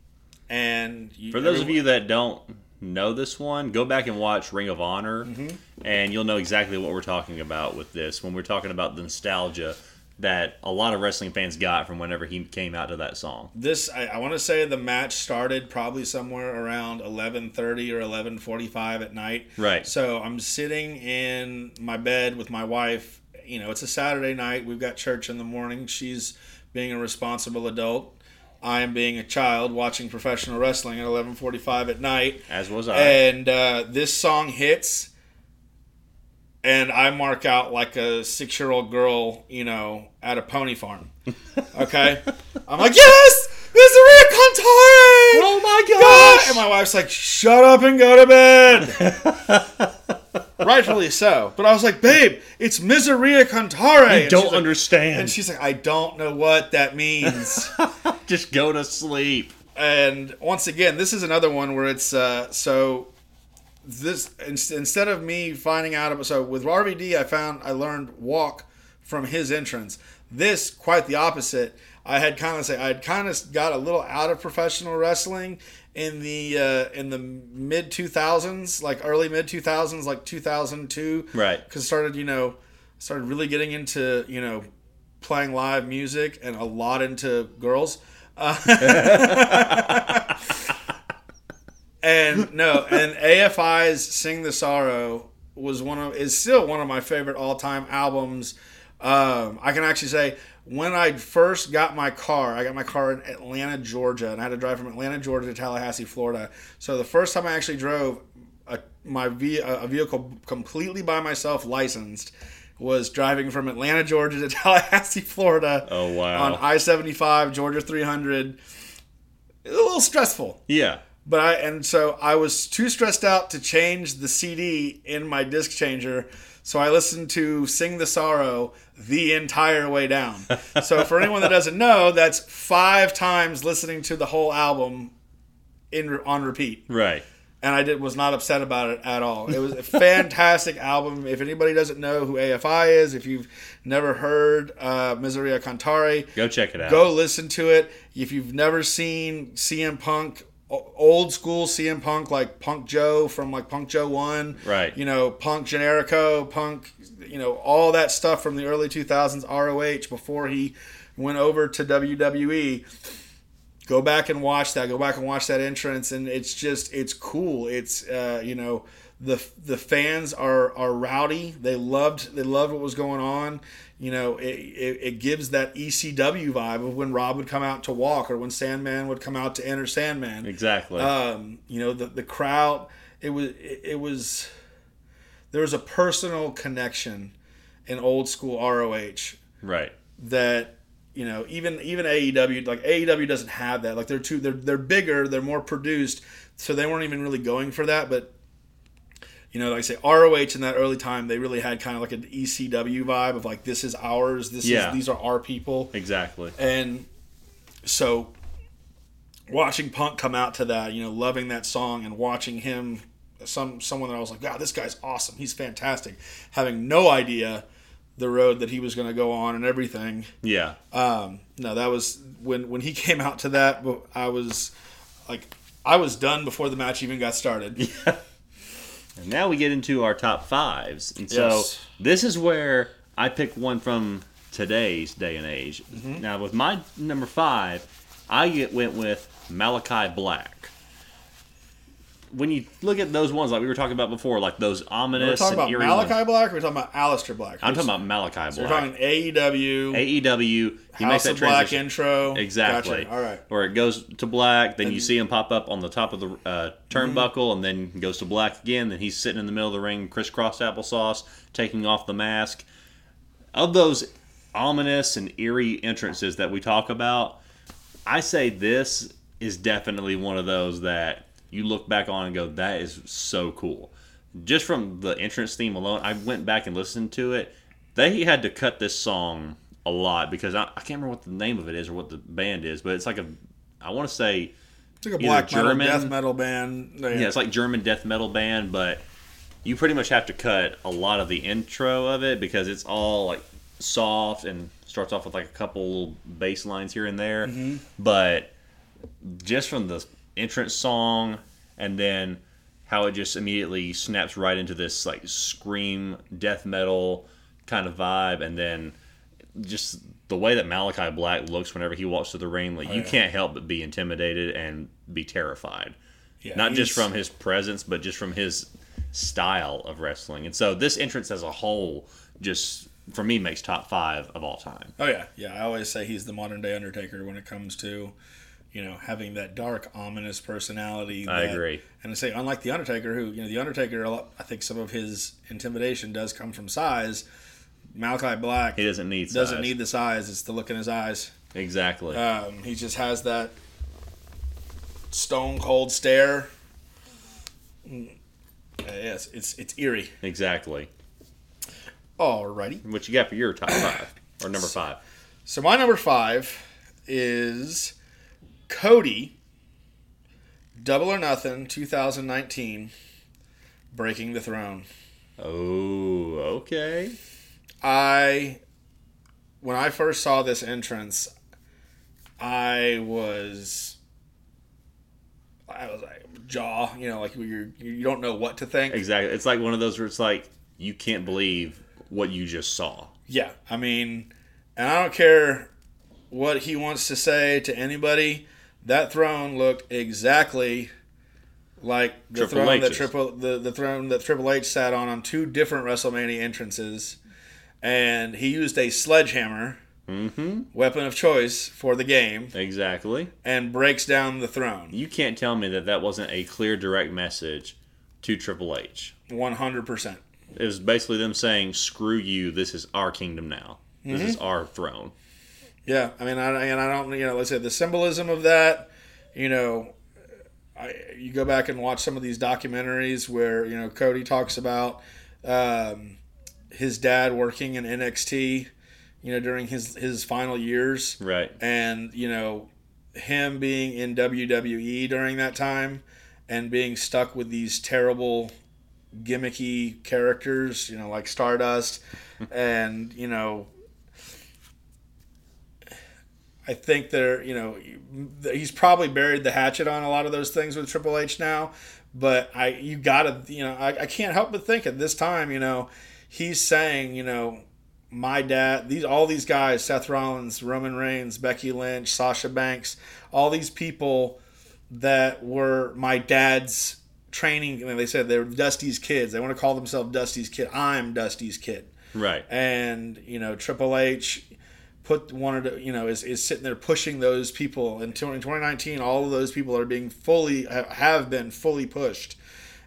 and you, For those of you that don't know this one, go back and watch Ring of Honor, Mm-hmm. and you'll know exactly what we're talking about with this. When we're talking about the nostalgia that a lot of wrestling fans got from whenever he came out to that song. this I, I want to say the match started probably somewhere around 11:30 or 11:45 at night. Right. So I'm sitting in my bed with my wife. You know, it's a Saturday night. We've got church in the morning. She's being a responsible adult. I am being a child watching professional wrestling at 11:45 at night. As was I. And uh, this song hits, and I mark out like a six year old girl, you know, at a pony farm. Okay? I'm like, yes! Miseria Cantare! oh my God! And my wife's like, shut up and go to bed! Rightfully so. But I was like, babe, it's Miseria Cantare! I don't like- understand. and she's like, I don't know what that means. Just go to sleep. and once again, this is another one where it's uh, so this in- instead of me finding out about so with RVD, I found I learned walk from his entrance. This quite the opposite. I had kind of say I had kind of got a little out of professional wrestling in the uh, in the mid two thousands, like early mid two thousands, like two thousand two. Right. Because started you know started really getting into you know playing live music and a lot into girls. Uh, and no, and AFI's "Sing the Sorrow" was one of is still one of my favorite all time albums. Um, I can actually say when I first got my car, I got my car in Atlanta, Georgia, and I had to drive from Atlanta, Georgia to Tallahassee, Florida. So the first time I actually drove a, my ve- a vehicle completely by myself, licensed, was driving from Atlanta, Georgia to Tallahassee, Florida. Oh, wow. On I seventy five, Georgia three hundred. A little stressful. Yeah. But I and so I was too stressed out to change the CD in my disc changer. So I listened to Sing the Sorrow the entire way down. so for anyone that doesn't know, that's five times listening to the whole album in on repeat. Right. And I did was not upset about it at all. It was a fantastic album. If anybody doesn't know who AFI is, if you've never heard uh, Miseria Cantare, Go check it out. Go listen to it. If you've never seen CM Punk, old school CM Punk, like Punk Joe from like Punk Joe 1, Right. You know, Punk Generico, Punk, you know, all that stuff from the early 2000s ROH before he went over to WWE. Go back and watch that. Go back and watch that entrance, and it's just it's cool. It's uh, you know the the fans are are rowdy. They loved they loved what was going on. You know it, it, it gives that ECW vibe of when Rob would come out to walk or when Sandman would come out to enter Sandman. Exactly. Um, you know the the crowd. It was it, it was there was a personal connection in old school ROH Right. that you know even even AEW like AEW doesn't have that like they're too they're they're bigger they're more produced so they weren't even really going for that but you know like I say ROH in that early time they really had kind of like an ECW vibe of like this is ours this Yeah. is these are our people Exactly. and so watching Punk come out to that, you know, loving that song and watching him some someone that I was like, wow, this guy's awesome. He's fantastic. Having no idea the road that he was going to go on and everything. Yeah. Um, no, that was when when he came out to that. I was like, I was done before the match even got started. And now we get into our top fives. And so Yes. this is where I pick one from today's day and age. Mm-hmm. Now with my number five, I get, went with Malachi Black. When you look at those ones like we were talking about before, like those ominous. We're talking about eerie Malachi ones. Black. Or we're talking about Aleister Black. I'm talking about Malachi Black. We're talking AEW. AEW. He House makes that Black intro. Exactly. Gotcha. All right. Where it goes to black, then you see him pop up on the top of the uh, turnbuckle, and then goes to black again. Then he's sitting in the middle of the ring, crisscross applesauce, taking off the mask. Of those ominous and eerie entrances that we talk about, I say this is definitely one of those that you look back on and go, that is so cool. Just from the entrance theme alone, I went back and listened to it. They had to cut this song a lot because I, I can't remember what the name of it is or what the band is, but it's like a, I want to say, It's like a black metal, German- death metal band. yeah, it's like German death metal band, but you pretty much have to cut a lot of the intro of it because it's all like soft and starts off with like a couple bass lines here and there. Mm-hmm. But just from the entrance song and then how it just immediately snaps right into this like scream death metal kind of vibe and then just the way that Malachi Black looks whenever he walks to the ring, like oh, you yeah. can't help but be intimidated and be terrified Yeah, not just from his presence, but just from his style of wrestling. And so this entrance as a whole, just for me, makes top five of all time. Oh yeah, yeah. I always say he's the modern day Undertaker when it comes to, you know, having that dark, ominous personality. I that- agree. And I say, unlike the Undertaker, who you know, the Undertaker, lot- I think some of his intimidation does come from size. Malachi Black He doesn't need doesn't size. need the size; it's the look in his eyes. exactly. Um, he just has that stone cold stare. Uh, yes, it's it's eerie. exactly. Alrighty. What you got for your top five or number five? So my number five is Cody. Double or Nothing 2019 Breaking the Throne. Oh, okay. I when I first saw this entrance, I was I was like jaw, you know, like you you don't know what to think. Exactly. It's like one of those where it's like you can't believe what you just saw. Yeah, I mean, and I don't care what he wants to say to anybody. That throne looked exactly like the Triple throne that Triple the, the throne that Triple H sat on on two different WrestleMania entrances, and he used a sledgehammer, Mm-hmm. weapon of choice for the game, Exactly. and breaks down the throne. You can't tell me that that wasn't a clear, direct message to Triple H. One hundred percent. It was basically them saying, "Screw you! This is our kingdom now. This is our throne." Yeah, I mean, I, and I don't, you know, let's say the symbolism of that, you know, I, you go back and watch some of these documentaries where you know Cody talks about um, his dad working in NXT, you know, during his his final years, Right. and you know him being in WWE during that time and being stuck with these terrible gimmicky characters, you know, like Stardust, and you know I think they're, you know, he's probably buried the hatchet on a lot of those things with Triple H now. But I, you gotta, you know, I, I can't help but think at this time, you know, he's saying, you know, my dad, these all these guys, Seth Rollins, Roman Reigns, Becky Lynch, Sasha Banks, all these people that were my dad's training. Know, they said they're Dusty's kids. They want to call themselves Dusty's kid. I'm Dusty's kid Right. and you know Triple H put wanted to you know is, is sitting there pushing those people in 20- in 2019 all of those people are being fully have been fully pushed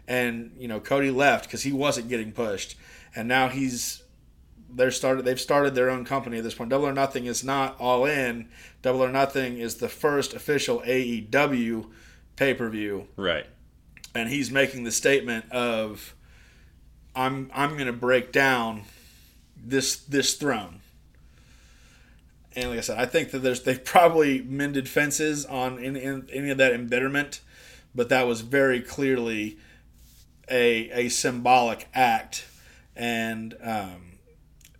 and you know Cody left because he wasn't getting pushed and now he's they're started. They've started their own company at this point. Double or Nothing is not all in. Double or Nothing is the first official AEW pay per view, Right. and he's making the statement of, "I'm I'm going to break down this this throne." And like I said, I think that there's they've probably mended fences on any, any of that embitterment, but that was very clearly a a symbolic act, and um,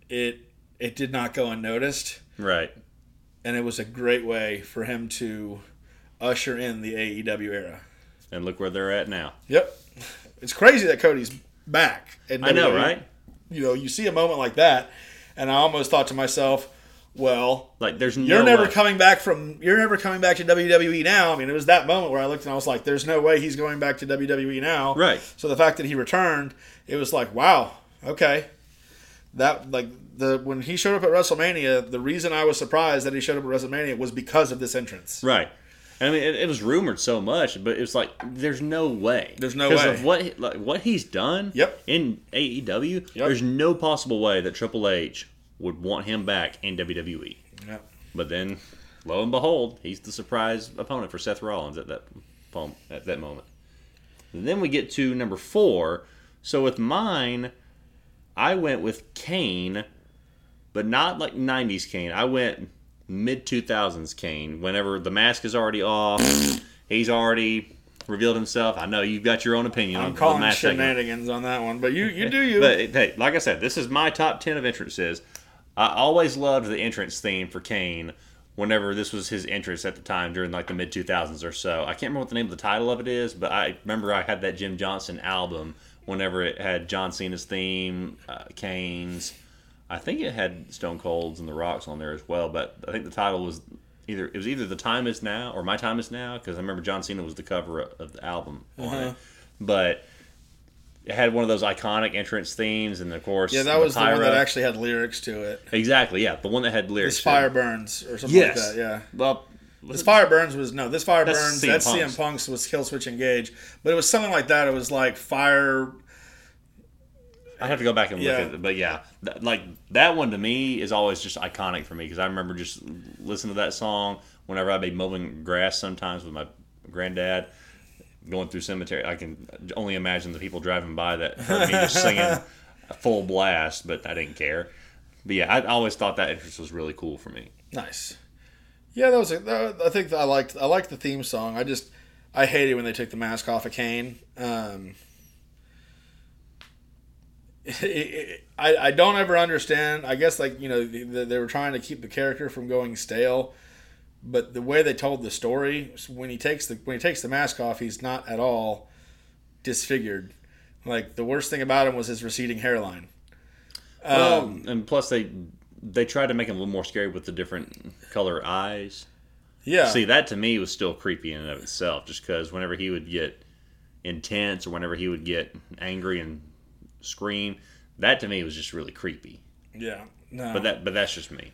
it it did not go unnoticed, Right. and it was a great way for him to usher in the AEW era. And look where they're at now. Yep, it's crazy that Cody's back. I know, right? You know, you see a moment like that, and I almost thought to myself, well. Like there's You're never way. coming back from. You're never coming back to WWE now. I mean, it was that moment where I looked and I was like, "There's no way he's going back to WWE now." Right. So the fact that he returned, it was like, "Wow, okay." That like the when he showed up at WrestleMania, the reason I was surprised that he showed up at WrestleMania was because of this entrance. Right. I mean, it, it was rumored so much, but it was like, there's no way. There's no way. of what like, what he's done. Yep. In AEW, there's no possible way that Triple H would want him back in WWE. Yeah. But then, lo and behold, he's the surprise opponent for Seth Rollins at that at that moment. And then we get to number four. So with mine, I went with Kane, but not like '90s Kane. I went mid 2000s Kane. Whenever the mask is already off, he's already revealed himself. I know you've got your own opinion I'm the calling mask segment. shenanigans on that one, but you you do you. But hey, like I said, this is my top ten of entrances. I always loved the entrance theme for Kane. Whenever this was his entrance at the time during like the mid two thousands or so, I can't remember what the name of the title of it is, but I remember I had that Jim Johnston album. Whenever it had John Cena's theme, uh, Kane's, I think it had Stone Cold's and The Rocks on there as well. But I think the title was either it was either The Time Is Now or My Time Is Now because I remember John Cena was the cover of of the album on Uh-huh. it. But it had one of those iconic entrance themes, and of course, yeah, that was the one that actually had lyrics to it. exactly yeah, the one that had lyrics. This fire burns or something Yes. like that. Yeah. Well, This fire burns was no. This fire That's burns. CM that's Punk's. CM Punk's was Killswitch Engage, but it was something like that. It was like fire. I have to go back and look Yeah. at it, but yeah, th- like that one to me is always just iconic for me because I remember just listening to that song whenever I'd be mowing grass sometimes with my granddad. Going through cemetery, I can only imagine the people driving by that heard me just singing full blast, but I didn't care. But yeah, I always thought that entrance was really cool for me. Nice. Yeah, that was. A, I think I liked. I liked the theme song. I just I hated when they took the mask off of Kane. Um, I I don't ever understand. I guess like you know they, they were trying to keep the character from going stale, but the way they told the story when he takes the when he takes the mask off, he's not at all disfigured. Like the worst thing about him was his receding hairline. Well, Um, and plus they they tried to make him a little more scary with the different color eyes. yeah, See, that to me was still creepy in and of itself, just because whenever he would get intense or whenever he would get angry and scream, that to me was just really creepy. yeah. No. But that but that's just me.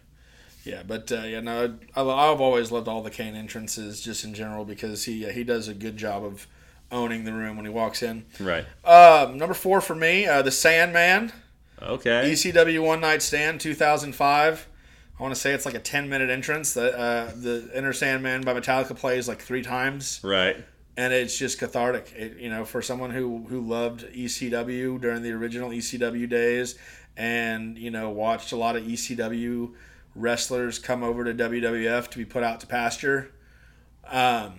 Yeah, but uh, yeah, no, I, I've always loved all the Kane entrances just in general because he he does a good job of owning the room when he walks in. Right. Um, number four for me, uh, the Sandman, Okay. ECW One Night Stand, 2005. I want to say it's like a 10 minute entrance. The uh, the Enter Sandman by Metallica plays like three times, Right. and it's just cathartic. It, you know, for someone who who loved ECW during the original ECW days, and you know watched a lot of ECW wrestlers come over to WWF to be put out to pasture. Um,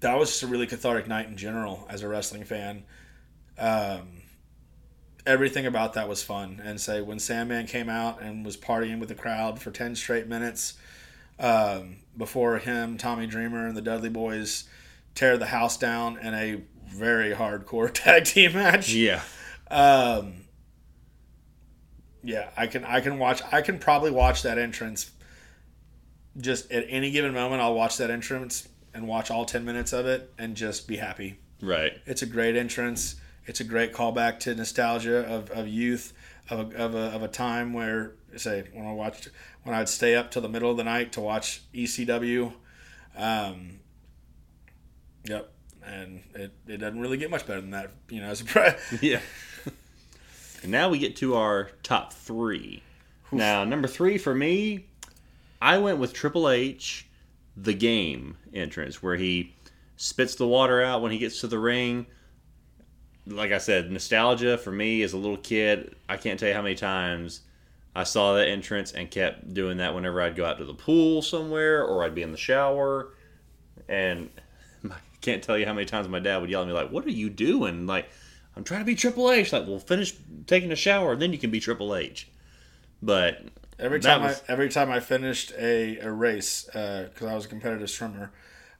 that was just a really cathartic night in general as a wrestling fan. Um, everything about that was fun. And say when Sandman came out and was partying with the crowd for ten straight minutes, um, before him, Tommy Dreamer and the Dudley Boyz tear the house down in a very hardcore tag team match. Yeah. Um, yeah, I can I can watch I can probably watch that entrance just at any given moment I'll watch that entrance and watch all 10 minutes of it and just be happy. Right. It's a great entrance. It's a great callback to nostalgia of, of youth, of a, of, a, of a time where, say, when I watched, when I'd stay up till the middle of the night to watch ECW. Um, yep. And it, it doesn't really get much better than that, you know, as a Yeah. And now we get to our top three. Now, number three for me, I went with Triple H, the game entrance, where he spits the water out when he gets to the ring. Like I said, nostalgia for me as a little kid. I can't tell you how many times I saw that entrance and kept doing that whenever I'd go out to the pool somewhere or I'd be in the shower. And I can't tell you how many times my dad would yell at me, like, What are you doing? Like, I'm trying to be Triple H. Like, well, finish taking a shower, and then you can be Triple H. But Every time was- I every time I finished a, a race because I was a competitive swimmer,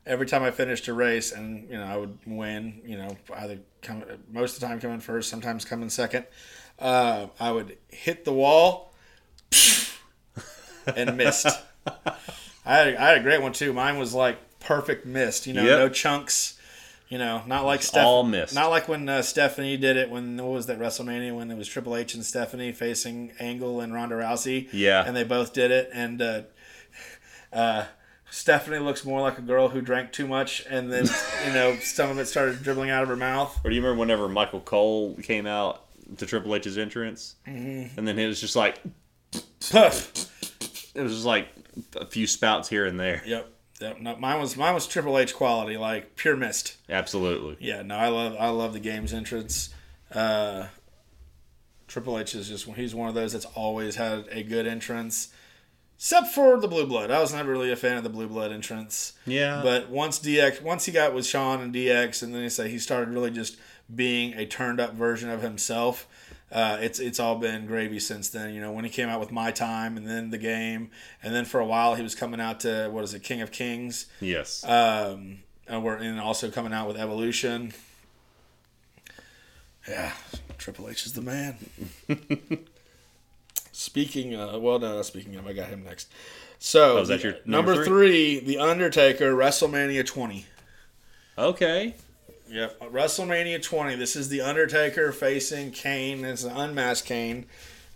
every time I finished a race and you know I would win, you know either come most of the time coming first, sometimes coming second, uh, I would hit the wall and mist. I had, a, I had a great one too. Mine was like perfect mist. You know, Yep. no chunks. You know, not like Just all Steph- mist. Not like when uh, Stephanie did it. When what was that WrestleMania when it was Triple H and Stephanie facing Angle and Ronda Rousey. Yeah. and they both did it. And uh, uh, Stephanie looks more like a girl who drank too much, and then you know some of it started dribbling out of her mouth. Or do you remember whenever Michael Cole came out to Triple H's entrance? Mm-hmm. And then it was just like, Puff. it was just like a few spouts here and there. Yep. Yep. No, mine was mine was Triple H quality, like pure mist. Absolutely. Yeah, no, I love I love the game's entrance. Uh, Triple H is just he's one of those that's always had a good entrance, except for the Blue Blood. I was never really a fan of the Blue Blood entrance. Yeah. But once DX, once he got with Shawn and DX, and then he said he started really just being a turned up version of himself. Uh, it's it's all been gravy since then. You know, when he came out with My Time, and then the game, and then for a while he was coming out to what is it, King of Kings yes. um, and we're and also coming out with Evolution. Yeah, Triple H is the man. speaking, uh, well, no, speaking of, I got him next. So, Oh, that your number number three? The Undertaker, WrestleMania 20. okay. Yep, WrestleMania 20. This is the Undertaker facing Kane. It's an unmasked Kane.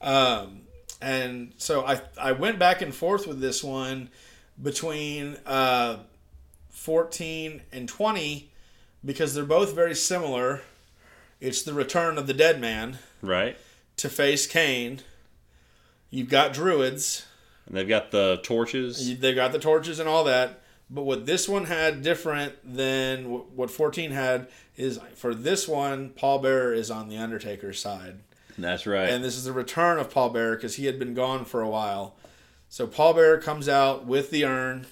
Um, and so I I went back and forth with this one between uh, 14 and 20 because they're both very similar. It's the return of the dead man Right. to face Kane. You've got druids. And they've got the torches. They've got the torches and all that. But what this one had different than what 14 had is for this one, Paul Bearer is on the Undertaker's side. That's right. And this is the return of Paul Bearer because he had been gone for a while. So Paul Bearer comes out with the urn,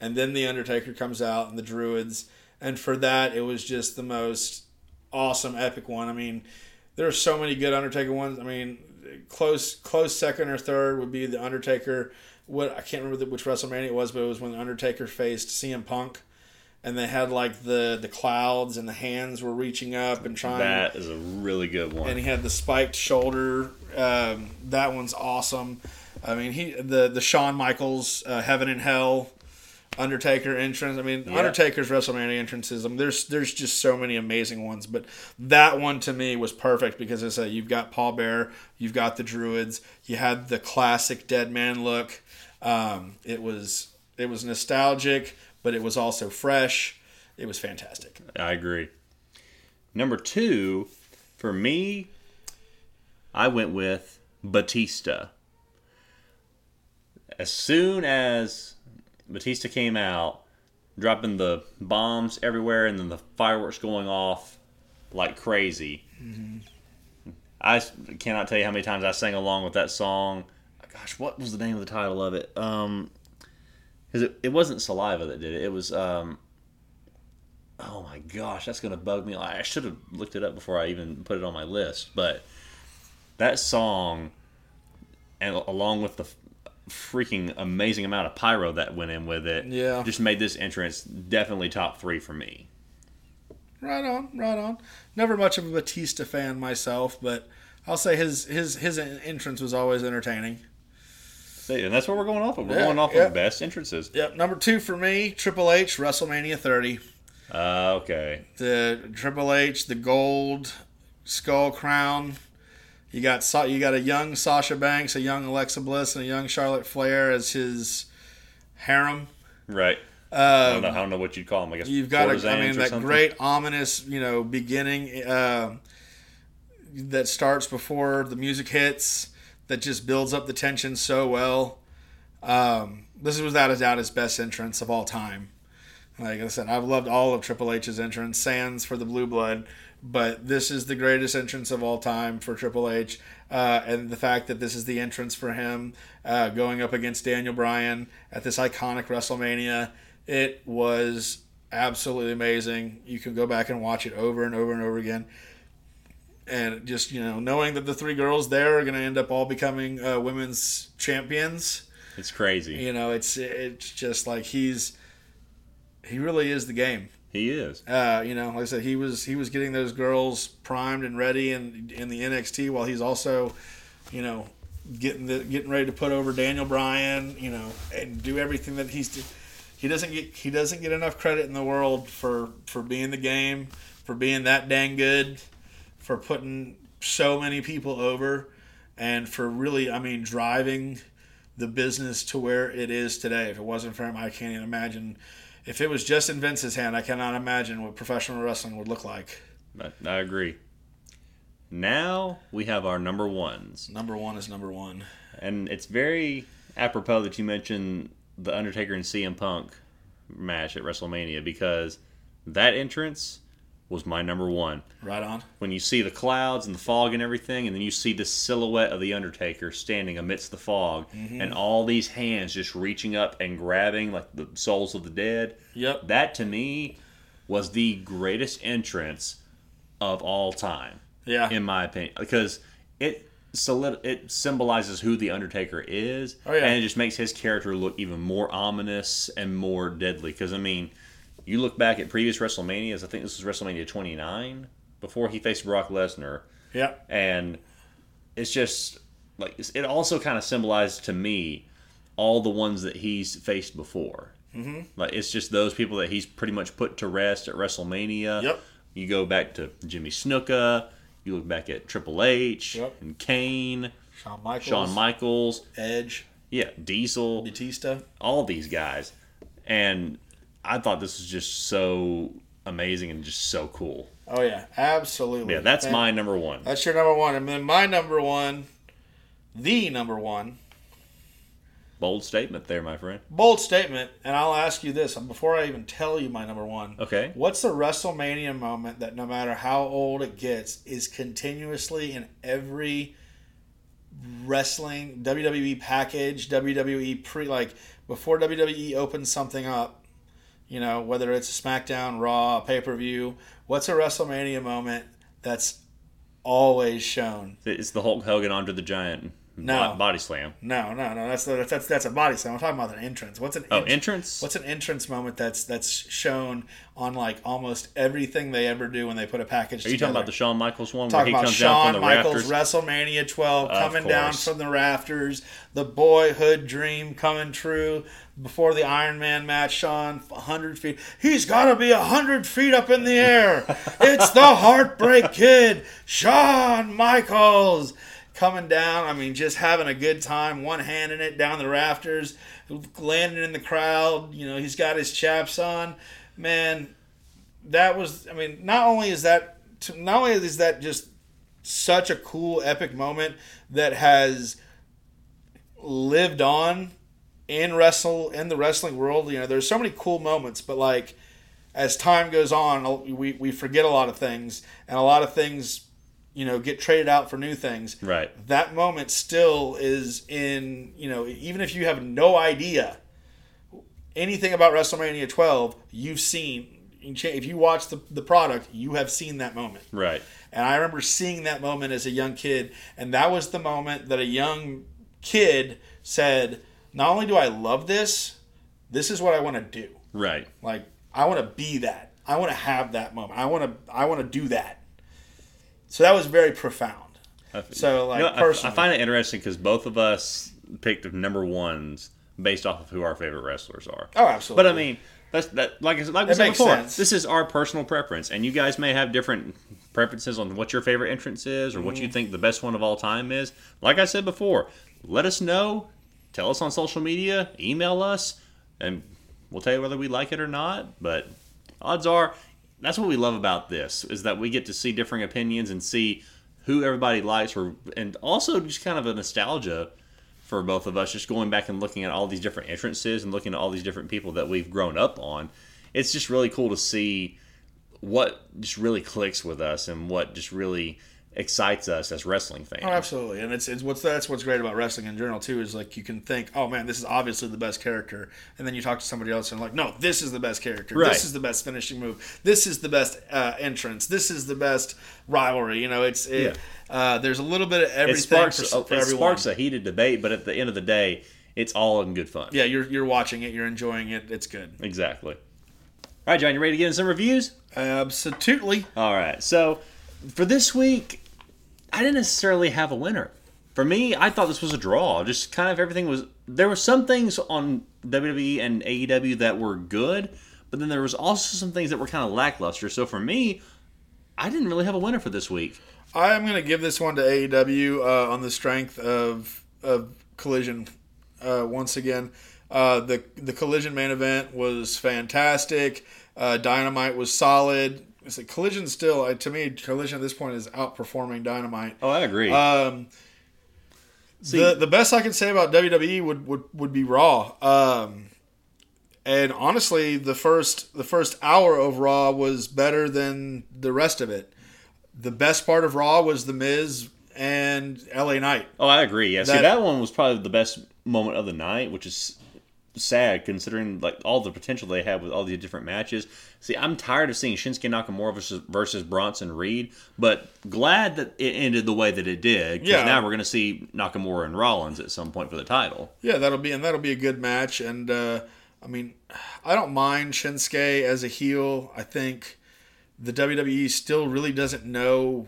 and then the Undertaker comes out and the Druids. And for that, it was just the most awesome, epic one. I mean, there are so many good Undertaker ones. I mean, close close second or third would be the Undertaker. What I can't remember the- which WrestleMania it was, but it was when the Undertaker faced CM Punk, and they had like the the clouds and the hands were reaching up and trying that is a really good one. and he had the spiked shoulder. Um, that one's awesome. I mean, he the the Shawn Michaels uh, Heaven and Hell Undertaker entrance. I mean, Yeah. Undertaker's WrestleMania entrances. I mean, there's there's just so many amazing ones, but that one to me was perfect because it's a you've got Paul Bear, you've got the Druids, you had the classic Dead Man look. Um, it was it was nostalgic, but it was also fresh. It was fantastic. I agree. Number two, for me, I went with Batista. As soon as Batista came out, dropping the bombs everywhere and then the fireworks going off like crazy. I cannot tell you how many times I sang along with that song. Gosh, what was the name of the title of it? Um, 'cause it, it wasn't Saliva that did it. It was um, Oh my gosh, that's gonna bug me. I should have looked it up before I even put it on my list. But that song, and along with the freaking amazing amount of pyro that went in with it, Yeah. just made this entrance definitely top three for me. Right on, right on. Never much of a Batista fan myself, but I'll say his his his entrance was always entertaining. See, And that's what we're going off of. We're Yeah, going off yeah. of best entrances. Yep, number two for me, Triple H, WrestleMania 30. Uh, okay. The Triple H, the gold skull crown. You got Sa- you got a young Sasha Banks, a young Alexa Bliss, and a young Charlotte Flair as his harem. Right. I, don't Um, know, I don't know what you'd call them. I guess You've got, a, I mean, that something. great ominous, you know, beginning. Uh, that starts before the music hits that just builds up the tension so well. Um, this is without a doubt his best entrance of all time. Like I said, I've loved all of Triple H's entrance, Sands for the Blue Blood, but this is the greatest entrance of all time for Triple H. Uh, and the fact that this is the entrance for him uh, going up against Daniel Bryan at this iconic WrestleMania, it was absolutely amazing. You can go back and watch it over and over and over again. And just, you know, knowing that the three girls there are going to end up all becoming uh, women's champions. It's crazy. You know, it's it's just like he's he really is the game. He is. Uh, you know, like I said, he was he was getting those girls primed and ready in in the NXT while he's also, you know, getting the getting ready to put over Daniel Bryan. You know, and do everything that he's. He doesn't get he doesn't get enough credit in the world for for being the game, for being that dang good, for putting so many people over, and for really, I mean, driving the business to where it is today. If it wasn't for him, I can't even imagine. If it was just in Vince's hand, I cannot imagine what professional wrestling would look like. I, I agree. Now we have our number ones. Number one is number one. And it's very apropos that you mentioned the Undertaker and CM Punk match at WrestleMania because that entrance was my number one. Right on. When you see the clouds and the fog and everything, and then you see the silhouette of the Undertaker standing amidst the fog, Mm-hmm. and all these hands just reaching up and grabbing like the souls of the dead. Yep. That to me was the greatest entrance of all time Yeah. in my opinion, because it solid it symbolizes who the Undertaker is, Oh, yeah. and it just makes his character look even more ominous and more deadly. Because I mean, you look back at previous WrestleManias. I think this was WrestleMania 29 before he faced Brock Lesnar, Yeah. and it's just like it also kind of symbolized to me all the ones that he's faced before. Mm-hmm. Like it's just those people that he's pretty much put to rest at WrestleMania. Yep. You go back to Jimmy Snuka. You look back at Triple H Yep. and Kane, Shawn Michaels. Shawn Michaels, Edge. yeah, Diesel, Batista. all these guys, and I thought this was just so amazing and just so cool. Oh yeah, absolutely. Yeah, that's And my number one. That's your number one, and then my number one, the number one, Bold statement there, my friend. bold statement. And I'll ask you this before I even tell you my number one. Okay. What's the WrestleMania moment that no matter how old it gets is continuously in every wrestling WWE package, WWE pre like before WWE opens something up, you know, whether it's a SmackDown, Raw, pay per view, what's a WrestleMania moment that's always shown? It's the Hulk Hogan Andre the Giant No. body slam. No, no, no. That's that's that's, that's a body slam. I'm talking about an entrance. What's an Oh, ent- entrance. What's an entrance moment that's that's shown on like almost everything they ever do when they put a package Are you together? talking about the Shawn Michaels one where Talking he about comes down Shawn from the Michaels rafters? WrestleMania 12 Of coming down from the rafters, the boyhood dream coming true before the Iron Man match. Shawn 100 feet. He's got to be 100 feet up in the air. it's the Heartbreak Kid, Shawn Michaels. Coming down, I mean, just having a good time, one hand in it down the rafters, landing in the crowd. You know, he's got his chaps on. Man, that was i mean not only is that not only is that just such a cool epic moment that has lived on in wrestle in the wrestling world you know there's so many cool moments but like as time goes on we, we forget a lot of things and a lot of things you know get traded out for new things Right. that moment still is in you know even if you have no idea anything about WrestleMania 12 you've seen if you watch the, the product you have seen that moment Right. and I remember seeing that moment as a young kid and that was the moment that a young kid said not only do I love this this is what I want to do Right. like I want to be that I want to have that moment I want to I want to do that so that was very profound So, like, You know, I- I, find it interesting because both of us picked number ones based off of who our favorite wrestlers are. oh absolutely But I mean, that's that. Like I said- like we said before, sense. this is our personal preference, and you guys may have different preferences on what your favorite entrance is or what Mm-hmm. you think the best one of all time is. Like I said before, let us know. Tell us on social media. Email us, and we'll tell you whether we like it or not. But odds are, that's what we love about this is that we get to see different opinions and see who everybody likes, or and also just kind of a nostalgia for both of us, just going back and looking at all these different entrances and looking at all these different people that we've grown up on. It's just really cool to see what just really clicks with us and what just really excites us as wrestling fans. Oh, absolutely, and it's, it's what's that's what's great about wrestling in general too is like you can think, oh man, this is obviously the best character, and then you talk to somebody else and like, no, this is the best character. Right. This is the best finishing move. This is the best uh, entrance. This is the best rivalry. You know, it's it, uh, there's a little bit of It everything sparks, for, for it everyone. sparks a heated debate, but at the end of the day, it's all in good fun. yeah, you're you're watching it, you're enjoying it. It's good. Exactly. All right, John, you ready to get in some reviews? Absolutely. All right. So for this week, I didn't necessarily have a winner. For me, I thought this was a draw. Just kind of everything was. There were some things on WWE and AEW that were good, but then there was also some things that were kind of lackluster. So for me, I didn't really have a winner for this week. I am going to give this one to AEW uh, on the strength of of Collision. Uh, once again, uh, the the Collision main event was fantastic. Uh, Dynamite was solid. It's like Collision still, uh, to me, Collision at this point is outperforming Dynamite. Oh, I agree. Um, See- the the best I can say about WWE would would, would be Raw. Um, and honestly, the first the first hour of Raw was better than the rest of it. The best part of Raw was the Miz and LA Knight. oh, I agree. Yeah. See, that- that one was probably the best moment of the night, which is sad considering like all the potential they had with all these different matches. See, I'm tired of seeing Shinsuke Nakamura versus, versus Bronson Reed, but glad that it ended the way that it did. Because Yeah. now we're going to see Nakamura and Rollins at some point for the title. Yeah, that'll be and that'll be a good match. And uh, I mean, I don't mind Shinsuke as a heel. I think the WWE still really doesn't know.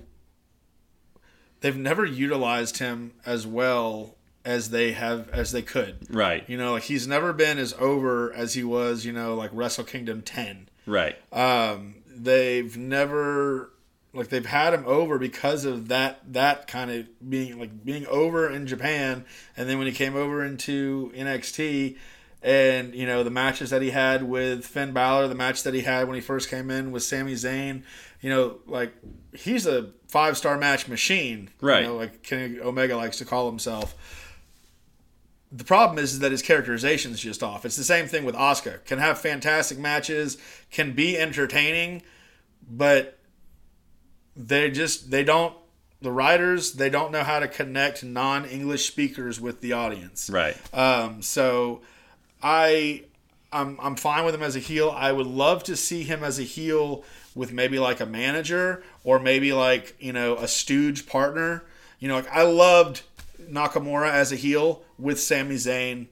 They've never utilized him as well as they have as they could. Right. You know, like he's never been as over as he was. You know, like Wrestle Kingdom ten. Right. Um, they've never like they've had him over because of that that kind of being like being over in Japan, and then when he came over into NXT, and you know the matches that he had with Finn Balor, the match that he had when he first came in with Sami Zayn, you know, like he's a five star match machine, Right. You know, like Kenny Omega likes to call himself. The problem is, is that his characterization is just off. It's the same thing with Asuka. Can have fantastic matches, can be entertaining, but they just they don't the writers they don't know how to connect non-English speakers with the audience. Right. Um, so I I'm I'm fine with him as a heel. I would love to see him as a heel with maybe like a manager or maybe like, you know, a stooge partner. You know, like I loved Nakamura as a heel with Sami Zayn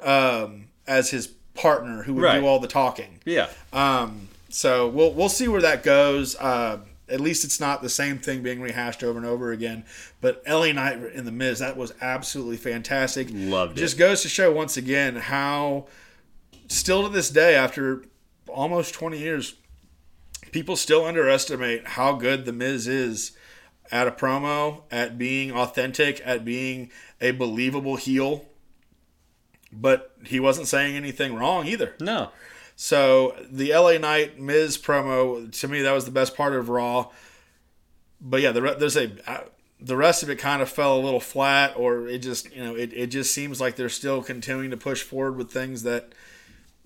um, as his partner who would Right. do all the talking. Yeah. Um, so we'll we'll see where that goes. Uh, at least it's not the same thing being rehashed over and over again. But LA Knight in the Miz, that was absolutely fantastic. Loved it. Just goes to show once again how, still to this day, after almost 20 years, people still underestimate how good the Miz is at a promo, at being authentic, at being a believable heel. But he wasn't saying anything wrong either. No. So the LA Knight Miz promo to me that was the best part of Raw. But yeah, the there's a uh, the rest of it kind of fell a little flat, or it just you know it, it just seems like they're still continuing to push forward with things that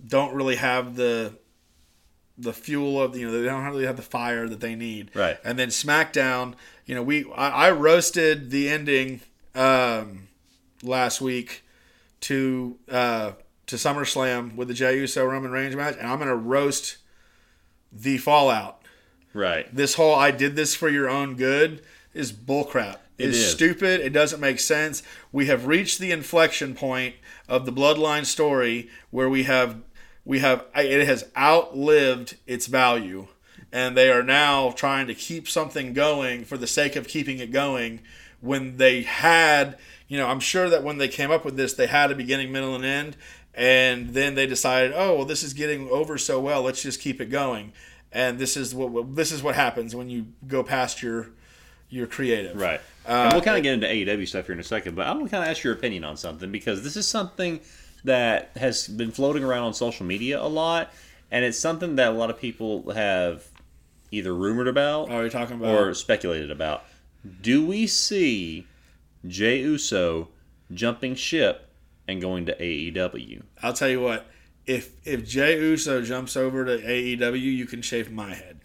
don't really have the the fuel of you know they don't really have the fire that they need. Right. And then SmackDown, you know we I, I roasted the ending um, last week to uh, to SummerSlam with the Jey Uso Roman Reigns match, and I'm gonna roast the Fallout. Right. This whole "I did this for your own good" is bullcrap. It's is. stupid. It doesn't make sense. We have reached the inflection point of the Bloodline story where we have we have it has outlived its value, and they are now trying to keep something going for the sake of keeping it going. When they had, you know, I'm sure that when they came up with this, they had a beginning, middle, and end, and then they decided, oh, well, this is getting over so well. Let's just keep it going. And this is what this is what happens when you go past your your creative. Right. Uh, and we'll kind of get into AEW stuff here in a second, but I want to kind of ask your opinion on something because this is something that has been floating around on social media a lot, and it's something that a lot of people have either rumored about Oh, you're talking about or speculated about. Do we see Jey Uso jumping ship and going to AEW? I'll tell you what. If if Jey Uso jumps over to AEW, you can shave my head.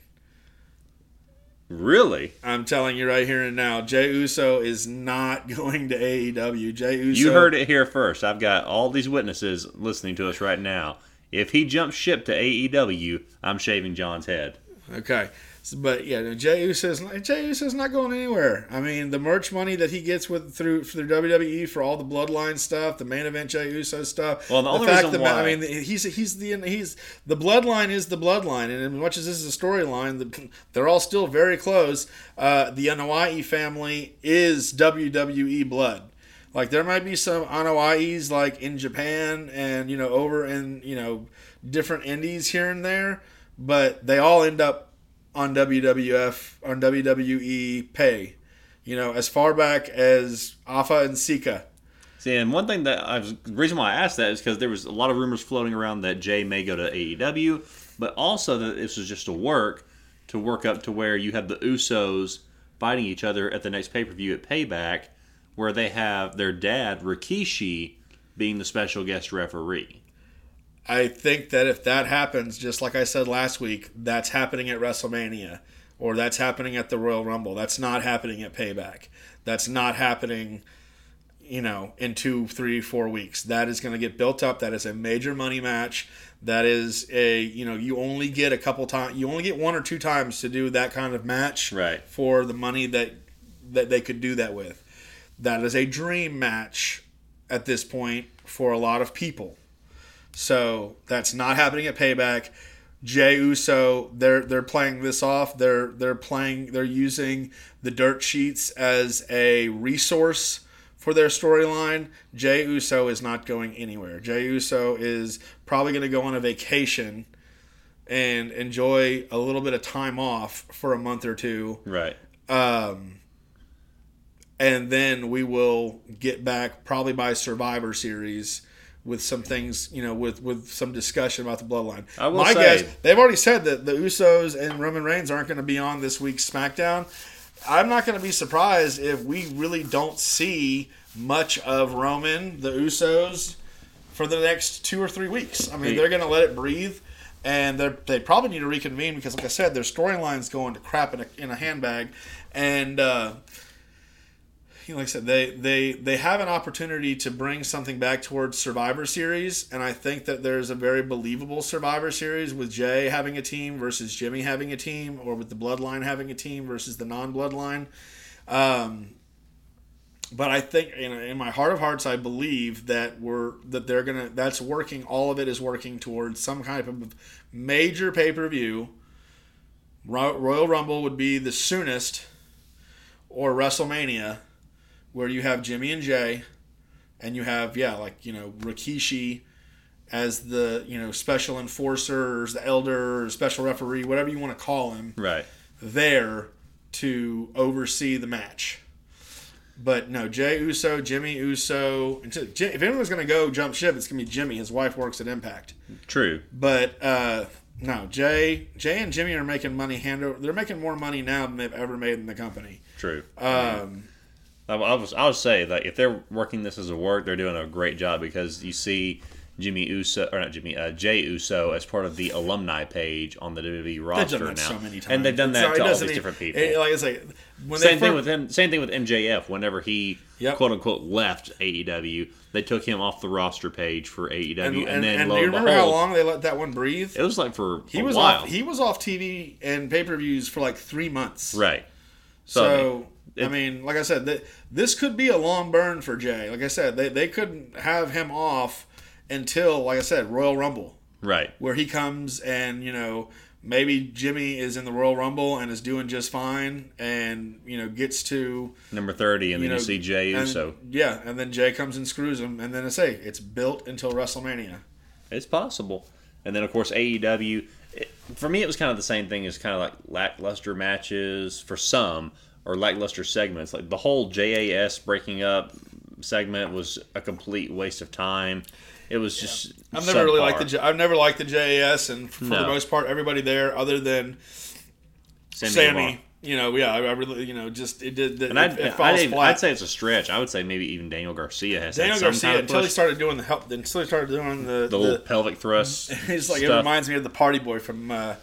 Really? I'm telling you right here and now, Jey Uso is not going to AEW. Jey Uso. You heard it here first. I've got all these witnesses listening to us right now. If he jumps ship to AEW, I'm shaving John's head. Okay. But yeah, no, Jey Uso's Jey Uso's not going anywhere. I mean, the merch money that he gets with through through WWE for all the Bloodline stuff, the main event Jey Uso stuff. Well, the only fact reason that why- I mean, he's he's the he's the Bloodline is the Bloodline, and as much as this is a storyline, the, they're all still very close. Uh, the Anoa'i family is WWE blood. Like there might be some Anoa'is like in Japan and you know over in you know different indies here and there, but they all end up on WWF on WWE pay. You know, as far back as Afa and Sika. See, and one thing that I was the reason why I asked that is because there was a lot of rumors floating around that Jey may go to AEW, but also that this was just a work to work up to where you have the Usos fighting each other at the next pay per view at Payback, where they have their dad Rikishi being the special guest referee. I think that if that happens, just like I said last week, that's happening at WrestleMania or that's happening at the Royal Rumble. That's not happening at Payback. That's not happening, you know, in two, three, four weeks. That is going to get built up. That is a major money match. That is a, you know, you only get a couple times, you only get one or two times to do that kind of match Right. for the money that that they could do that with. That is a dream match at this point for a lot of people. So that's not happening at Payback. Jey Uso, they're they're playing this off. They're they're playing. They're using the dirt sheets as a resource for their storyline. Jey Uso is not going anywhere. Jey Uso is probably going to go on a vacation and enjoy a little bit of time off for a month or two Right. um, and then we will get back probably by Survivor Series with some things, you know, with with some discussion about the bloodline. I will My say- guess, they've already said that the Usos and Roman Reigns aren't going to be on this week's SmackDown. I'm not going to be surprised if we really don't see much of Roman, the Usos, for the next two or three weeks. I mean, Hey. they're going to let it breathe, and they they probably need to reconvene because, like I said, their storyline's going to crap in a, in a handbag, and uh, you know, like I said, they they they have an opportunity to bring something back towards Survivor Series, and I think that there's a very believable Survivor Series with Jey having a team versus Jimmy having a team, or with the Bloodline having a team versus the non-Bloodline. Um, but I think know, in my heart of hearts, I believe that we're that they're gonna. That's working. All of it is working towards some kind of major pay per view. Royal Rumble would be the soonest, or WrestleMania, where you have Jimmy and Jey, and you have yeah, like you know Rikishi as the you know special enforcer, or the elder, or special referee, whatever you want to call him Right. there to oversee the match. But no, Jey Uso, Jimmy Uso. If anyone's going to go jump ship, it's going to be Jimmy. His wife works at Impact. True. But uh, no, Jey, Jey and Jimmy are making money hand over. They're making more money now than they've ever made in the company. True. Um, I I was I would say that if they're working this as a work, they're doing a great job because you see Jimmy Uso or not Jimmy uh, Jey Uso as part of the alumni page on the WWE they've roster done that now, so many times, and they've done that to all these different people. it- like I say, when same thing with him. Same thing with MJF. Whenever he Yep. quote unquote left AEW, they took him off the roster page for AEW, And, and, and, then and you remember how long they let that one breathe? it was like for He a was while. off. He was off TV and pay per views for like three months. right. So, it- I mean, like I said, th- this could be a long burn for Jey. Like I said, they, they couldn't have him off until, like I said, Royal Rumble, Right. where he comes and, you know, maybe Jimmy is in the Royal Rumble and is doing just fine and, you know, gets to, Number thirty, and you then know, you see Jey and- Uso. Yeah, and then Jey comes and screws him. And then I say, it's built until WrestleMania. It's possible. And then, of course, AEW. It, for me, it was kind of the same thing as kind of like lackluster matches for some, or lackluster segments. Like the whole JAS breaking up segment was a complete waste of time. It was just. I've never really liked the subpar. J- I've never liked the JAS, and for the most part, everybody there, other than Sammy Sammy, you know, yeah, I, really, you know, just it did. It, And I'd, it I'd. I'd say it's a stretch. I would say maybe even Daniel Garcia has Daniel had some Garcia kind of until he started doing the help, until he started doing the, the little pelvic thrust. It's like it reminds me of the Party Boy from uh,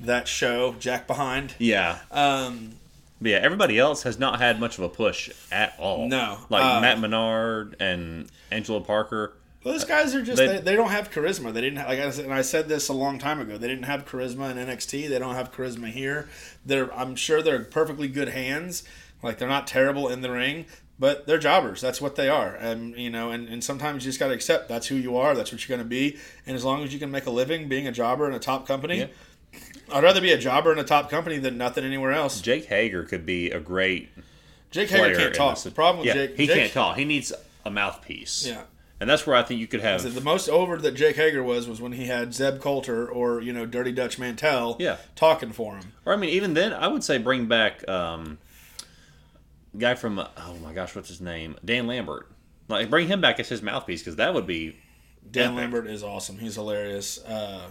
that show, Jack Behind. Yeah, Um, but yeah. Everybody else has not had much of a push at all. No. like Uh, Matt Menard and Angelo Parker. Well, those guys are just They- they, they, don't have charisma. They didn't have, like I said, and I said this a long time ago. They didn't have charisma in NXT. They don't have charisma here. They're I'm sure they're perfectly good hands. Like they're not terrible in the ring, but they're jobbers. That's what they are. And you know, and, and sometimes you just got to accept that's who you are. That's what you're going to be. And as long as you can make a living being a jobber in a top company, Yeah. I'd rather be a jobber in a top company than nothing anywhere else. Jake Hager could be a great Jake. Hager can't talk. this. The problem with yeah, Jake, he Jake, can't talk. He needs a mouthpiece. Yeah. and that's where I think you could have. The most over that Jake Hager was was when he had Zeb Colter or you know Dirty Dutch Mantel Yeah. talking for him. Or I mean, even then, I would say bring back um, guy from oh my gosh, what's his name? Dan Lambert. Like bring him back as his mouthpiece because that would be Dan Epic. Lambert is awesome. He's hilarious. Uh,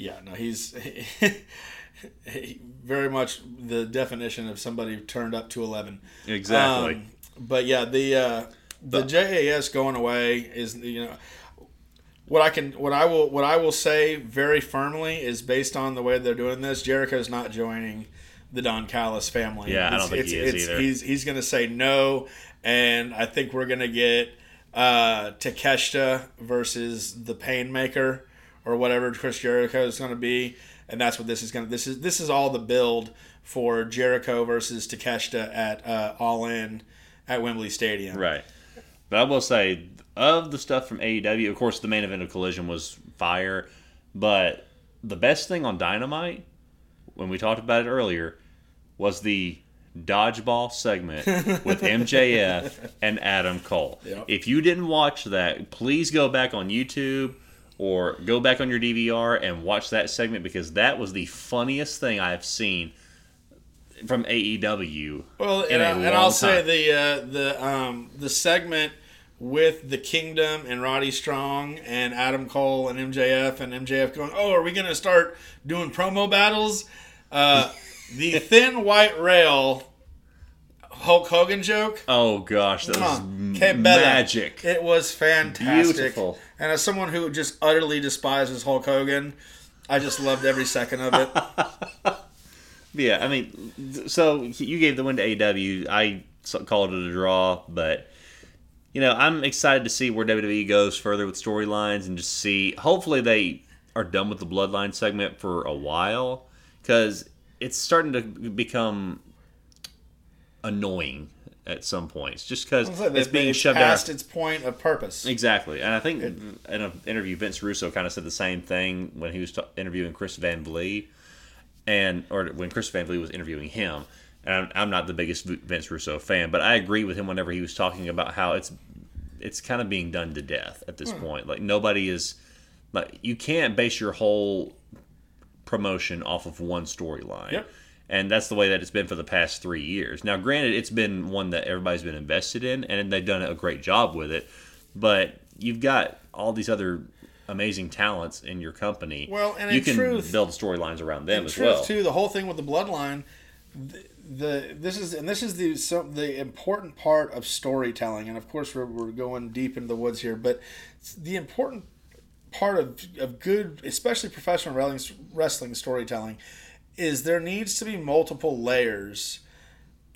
yeah, no, he's he- very much the definition of somebody turned up to eleven. exactly. Um, but yeah, the uh, the JAS going away is you know what I can what I will what I will say very firmly is based on the way they're doing this. Jericho's not joining the Don Callis family. Yeah, I don't It's- think he is it's- either. He's he's going to say no, and I think we're going to get uh, Takeshita versus the Painmaker or whatever Chris Jericho is going to be, and that's what this is going to. This is this is all the build for Jericho versus Takeshita at uh, All In at Wembley Stadium. right. But I will say, of the stuff from AEW, of course, the main event of Collision was fire. But the best thing on Dynamite, when we talked about it earlier, was the dodgeball segment with MJF and Adam Cole. Yep. If you didn't watch that, please go back on YouTube or go back on your DVR and watch that segment because that was the funniest thing I've seen from AEW. Well, and, I, and I'll say the uh, the um, the segment with the Kingdom and Roddy Strong and Adam Cole and MJF and MJF going, oh, are we going to start doing promo battles? Uh, the thin white rail Hulk Hogan joke. Oh gosh, that was Que m- bella. magic. It was fantastic. Beautiful. And as someone who just utterly despises Hulk Hogan, I just loved every second of it. Yeah, I mean, so you gave the win to AEW. I called it a draw, but you know, I'm excited to see where WWE goes further with storylines and just see. Hopefully, they are done with the Bloodline segment for a while because it's starting to become annoying at some points. Just because it's being shoved past out. its point of purpose. Exactly, and I think in an interview, Vince Russo kind of said the same thing when he was t- interviewing Chris Van Vliet, and or when Chris Van Vliet was interviewing him. And I'm, I'm not the biggest Vince Russo fan, but I agree with him whenever he was talking about how it's it's kind of being done to death at this hmm. point. Like nobody is like you can't base your whole promotion off of one storyline. Yep. And that's the way that it's been for the past three years. Now, granted, it's been one that everybody's been invested in, and they've done a great job with it. But you've got all these other amazing talents in your company. Well, and you can truth- build storylines around them as truth, well. too, the whole thing with the bloodline, the, the this is and this is the so, the important part of storytelling. And of course, we're, we're going deep into the woods here, but the important part of, of good, especially professional wrestling, wrestling storytelling, is there needs to be multiple layers.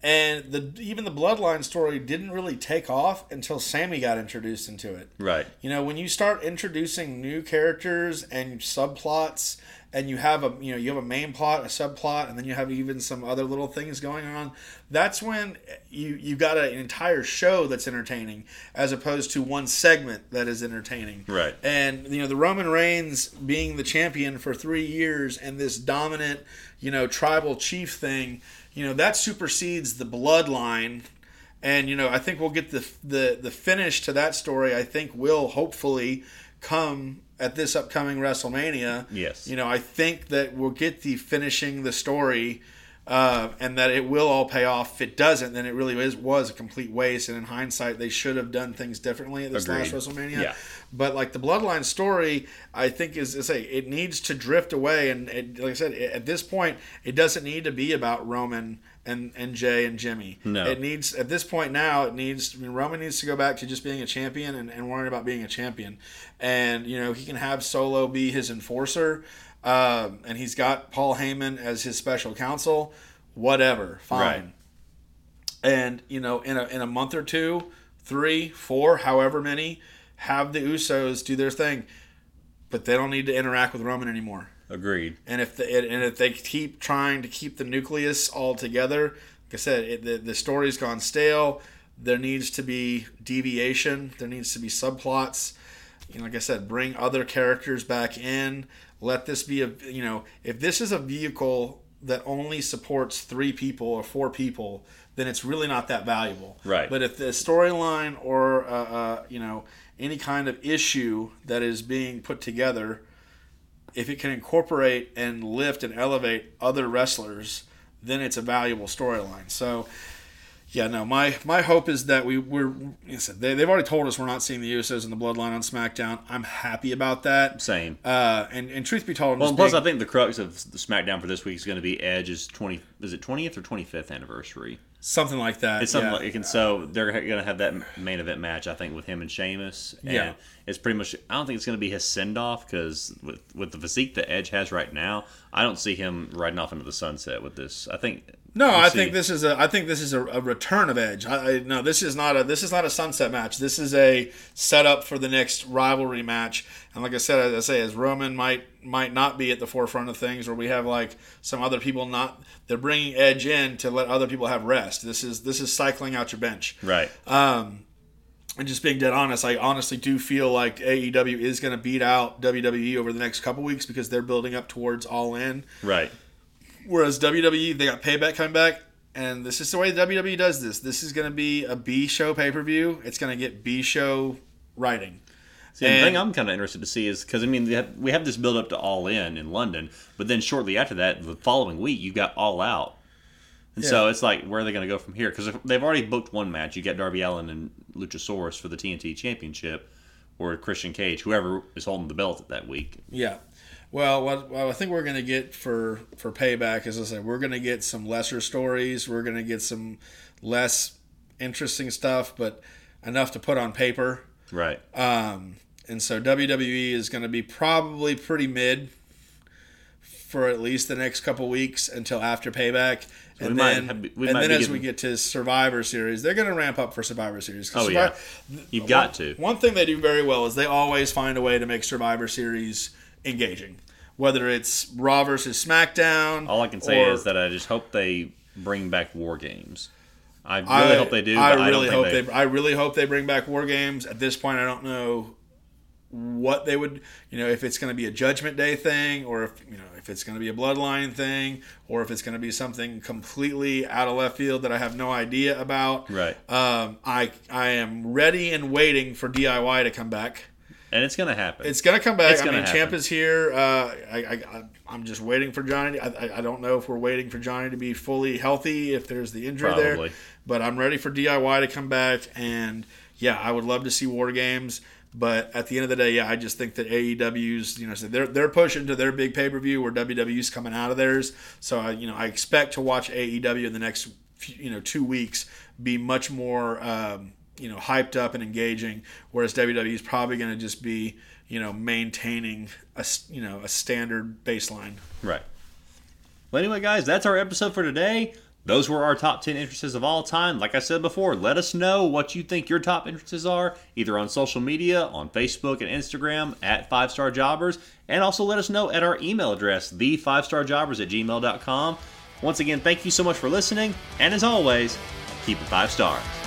And the even the bloodline story didn't really take off until Sammy got introduced into it. Right. You know, when you start introducing new characters and subplots, and you have a you know you have a main plot, a subplot, and then you have even some other little things going on. That's when you you've got an entire show that's entertaining, as opposed to one segment that is entertaining. Right. And you know the Roman Reigns being the champion for three years and this dominant you know tribal chief thing, you know that supersedes the bloodline and you know I think we'll get the the the finish to that story. I think will hopefully come at this upcoming WrestleMania. Yes. You know I think that we'll get the finishing the story. Uh, and that it will all pay off. If it doesn't, then it really is was a complete waste. And in hindsight, they should have done things differently at this Agreed. last WrestleMania. Yeah. But like the bloodline story, I think is, is say it needs to drift away, and it, like I said, at this point, it doesn't need to be about Roman and and Jey and Jimmy. No. it needs at this point now. It needs. I mean, Roman needs to go back to just being a champion and, and worrying about being a champion, and you know he can have Solo be his enforcer, um, and he's got Paul Heyman as his special counsel. Whatever, fine. Right. And you know, in a in a month or two, three, four, however many, have the Usos do their thing, but they don't need to interact with Roman anymore. Agreed. And if the, and if they keep trying to keep the nucleus all together, like I said, it, the the story's gone stale. There needs to be deviation. There needs to be subplots. You know, like I said, bring other characters back in. Let this be a you know, if this is a vehicle that only supports three people or four people, then it's really not that valuable. Right. But if the storyline or uh, uh, you know any kind of issue that is being put together if it can incorporate and lift and elevate other wrestlers, then it's a valuable storyline. So, yeah, no, my my hope is that we we're like said, they, they've already told us we're not seeing the Usos and the Bloodline on SmackDown. I'm happy about that. Same. Uh, and and truth be told, I'm Well, plus being- I think the crux of the SmackDown for this week is going to be Edge's twenty. Is it twentieth or twenty fifth anniversary? something like that. It's something yeah. like, and so they're going to have that main event match, I think, with him and Sheamus. And Yeah. it's pretty much. I don't think it's going to be his send off because with with the physique that Edge has right now, I don't see him riding off into the sunset with this. I think. No, we'll I see. think this is a. I think this is a, a return of Edge. I, I no, this is not a. This is not a sunset match. This is a setup for the next rivalry match. And like I said, as I say, as Roman might might not be at the forefront of things, or we have like some other people not. They're bringing Edge in to let other people have rest. This is this is cycling out your bench. right. Um, and just being dead honest, I honestly do feel like AEW is going to beat out WWE over the next couple weeks because they're building up towards All In. Right. Whereas WWE, they got Payback coming back, and this is the way WWE does this. This is going to be a B show pay per view. It's going to get B show writing. See, the And- thing I'm kind of interested to see is because I mean we have, we have this build up to All In in London, but then shortly after that, the following week you got All Out, and so it's like where are they going to go from here? Because they've already booked one match. You got Darby Allin and Luchasaurus for the TNT Championship, or Christian Cage, whoever is holding the belt that week. Yeah. Well, what, what I think we're going to get for for Payback is I said we're going to get some lesser stories. We're going to get some less interesting stuff, but enough to put on paper. Right. Um, and so WWE is going to be probably pretty mid for at least the next couple weeks until after Payback. we and then, have- and then as we get to Survivor Series, they're going to ramp up for Survivor Series. Oh, Survi- You've got to. One thing they do very well is they always find a way to make Survivor Series engaging. Whether it's Raw versus SmackDown. All I can say or- is that I just hope they bring back War Games. I really hope they do. I I really don't hope think they, I really hope they bring back War Games. At this point, I don't know what they would. You know, if it's going to be a Judgment Day thing, or if you know, if it's going to be a Bloodline thing, or if it's going to be something completely out of left field that I have no idea about. Right. Um, I I am ready and waiting for DIY to come back. And it's going to happen. It's gonna come back. It's I gonna mean, happen. Champ is here. Uh, I, I, I'm just waiting for Johnny. I, I, I don't know if we're waiting for Johnny to be fully healthy if there's the injury Probably. there. But I'm ready for DIY to come back, and yeah, I would love to see War Games. But at the end of the day, yeah, I just think that AEW's, you know, so they're they're pushing to their big pay per view where WWE's coming out of theirs. So I, you know, I expect to watch AEW in the next, few, you know, two weeks be much more, um, you know, hyped up and engaging. Whereas WWE is probably going to just be, you know, maintaining a, you know, a standard baseline. Right. Well, anyway, guys, that's our episode for today. Those were our top 10 entrances of all time. Like I said before, let us know what you think your top entrances are, either on social media, on Facebook and Instagram, at 5 Star Jobbers, and also let us know at our email address, the5starjobbers at gmail.com. Once again, thank you so much for listening, and as always, keep it 5 stars.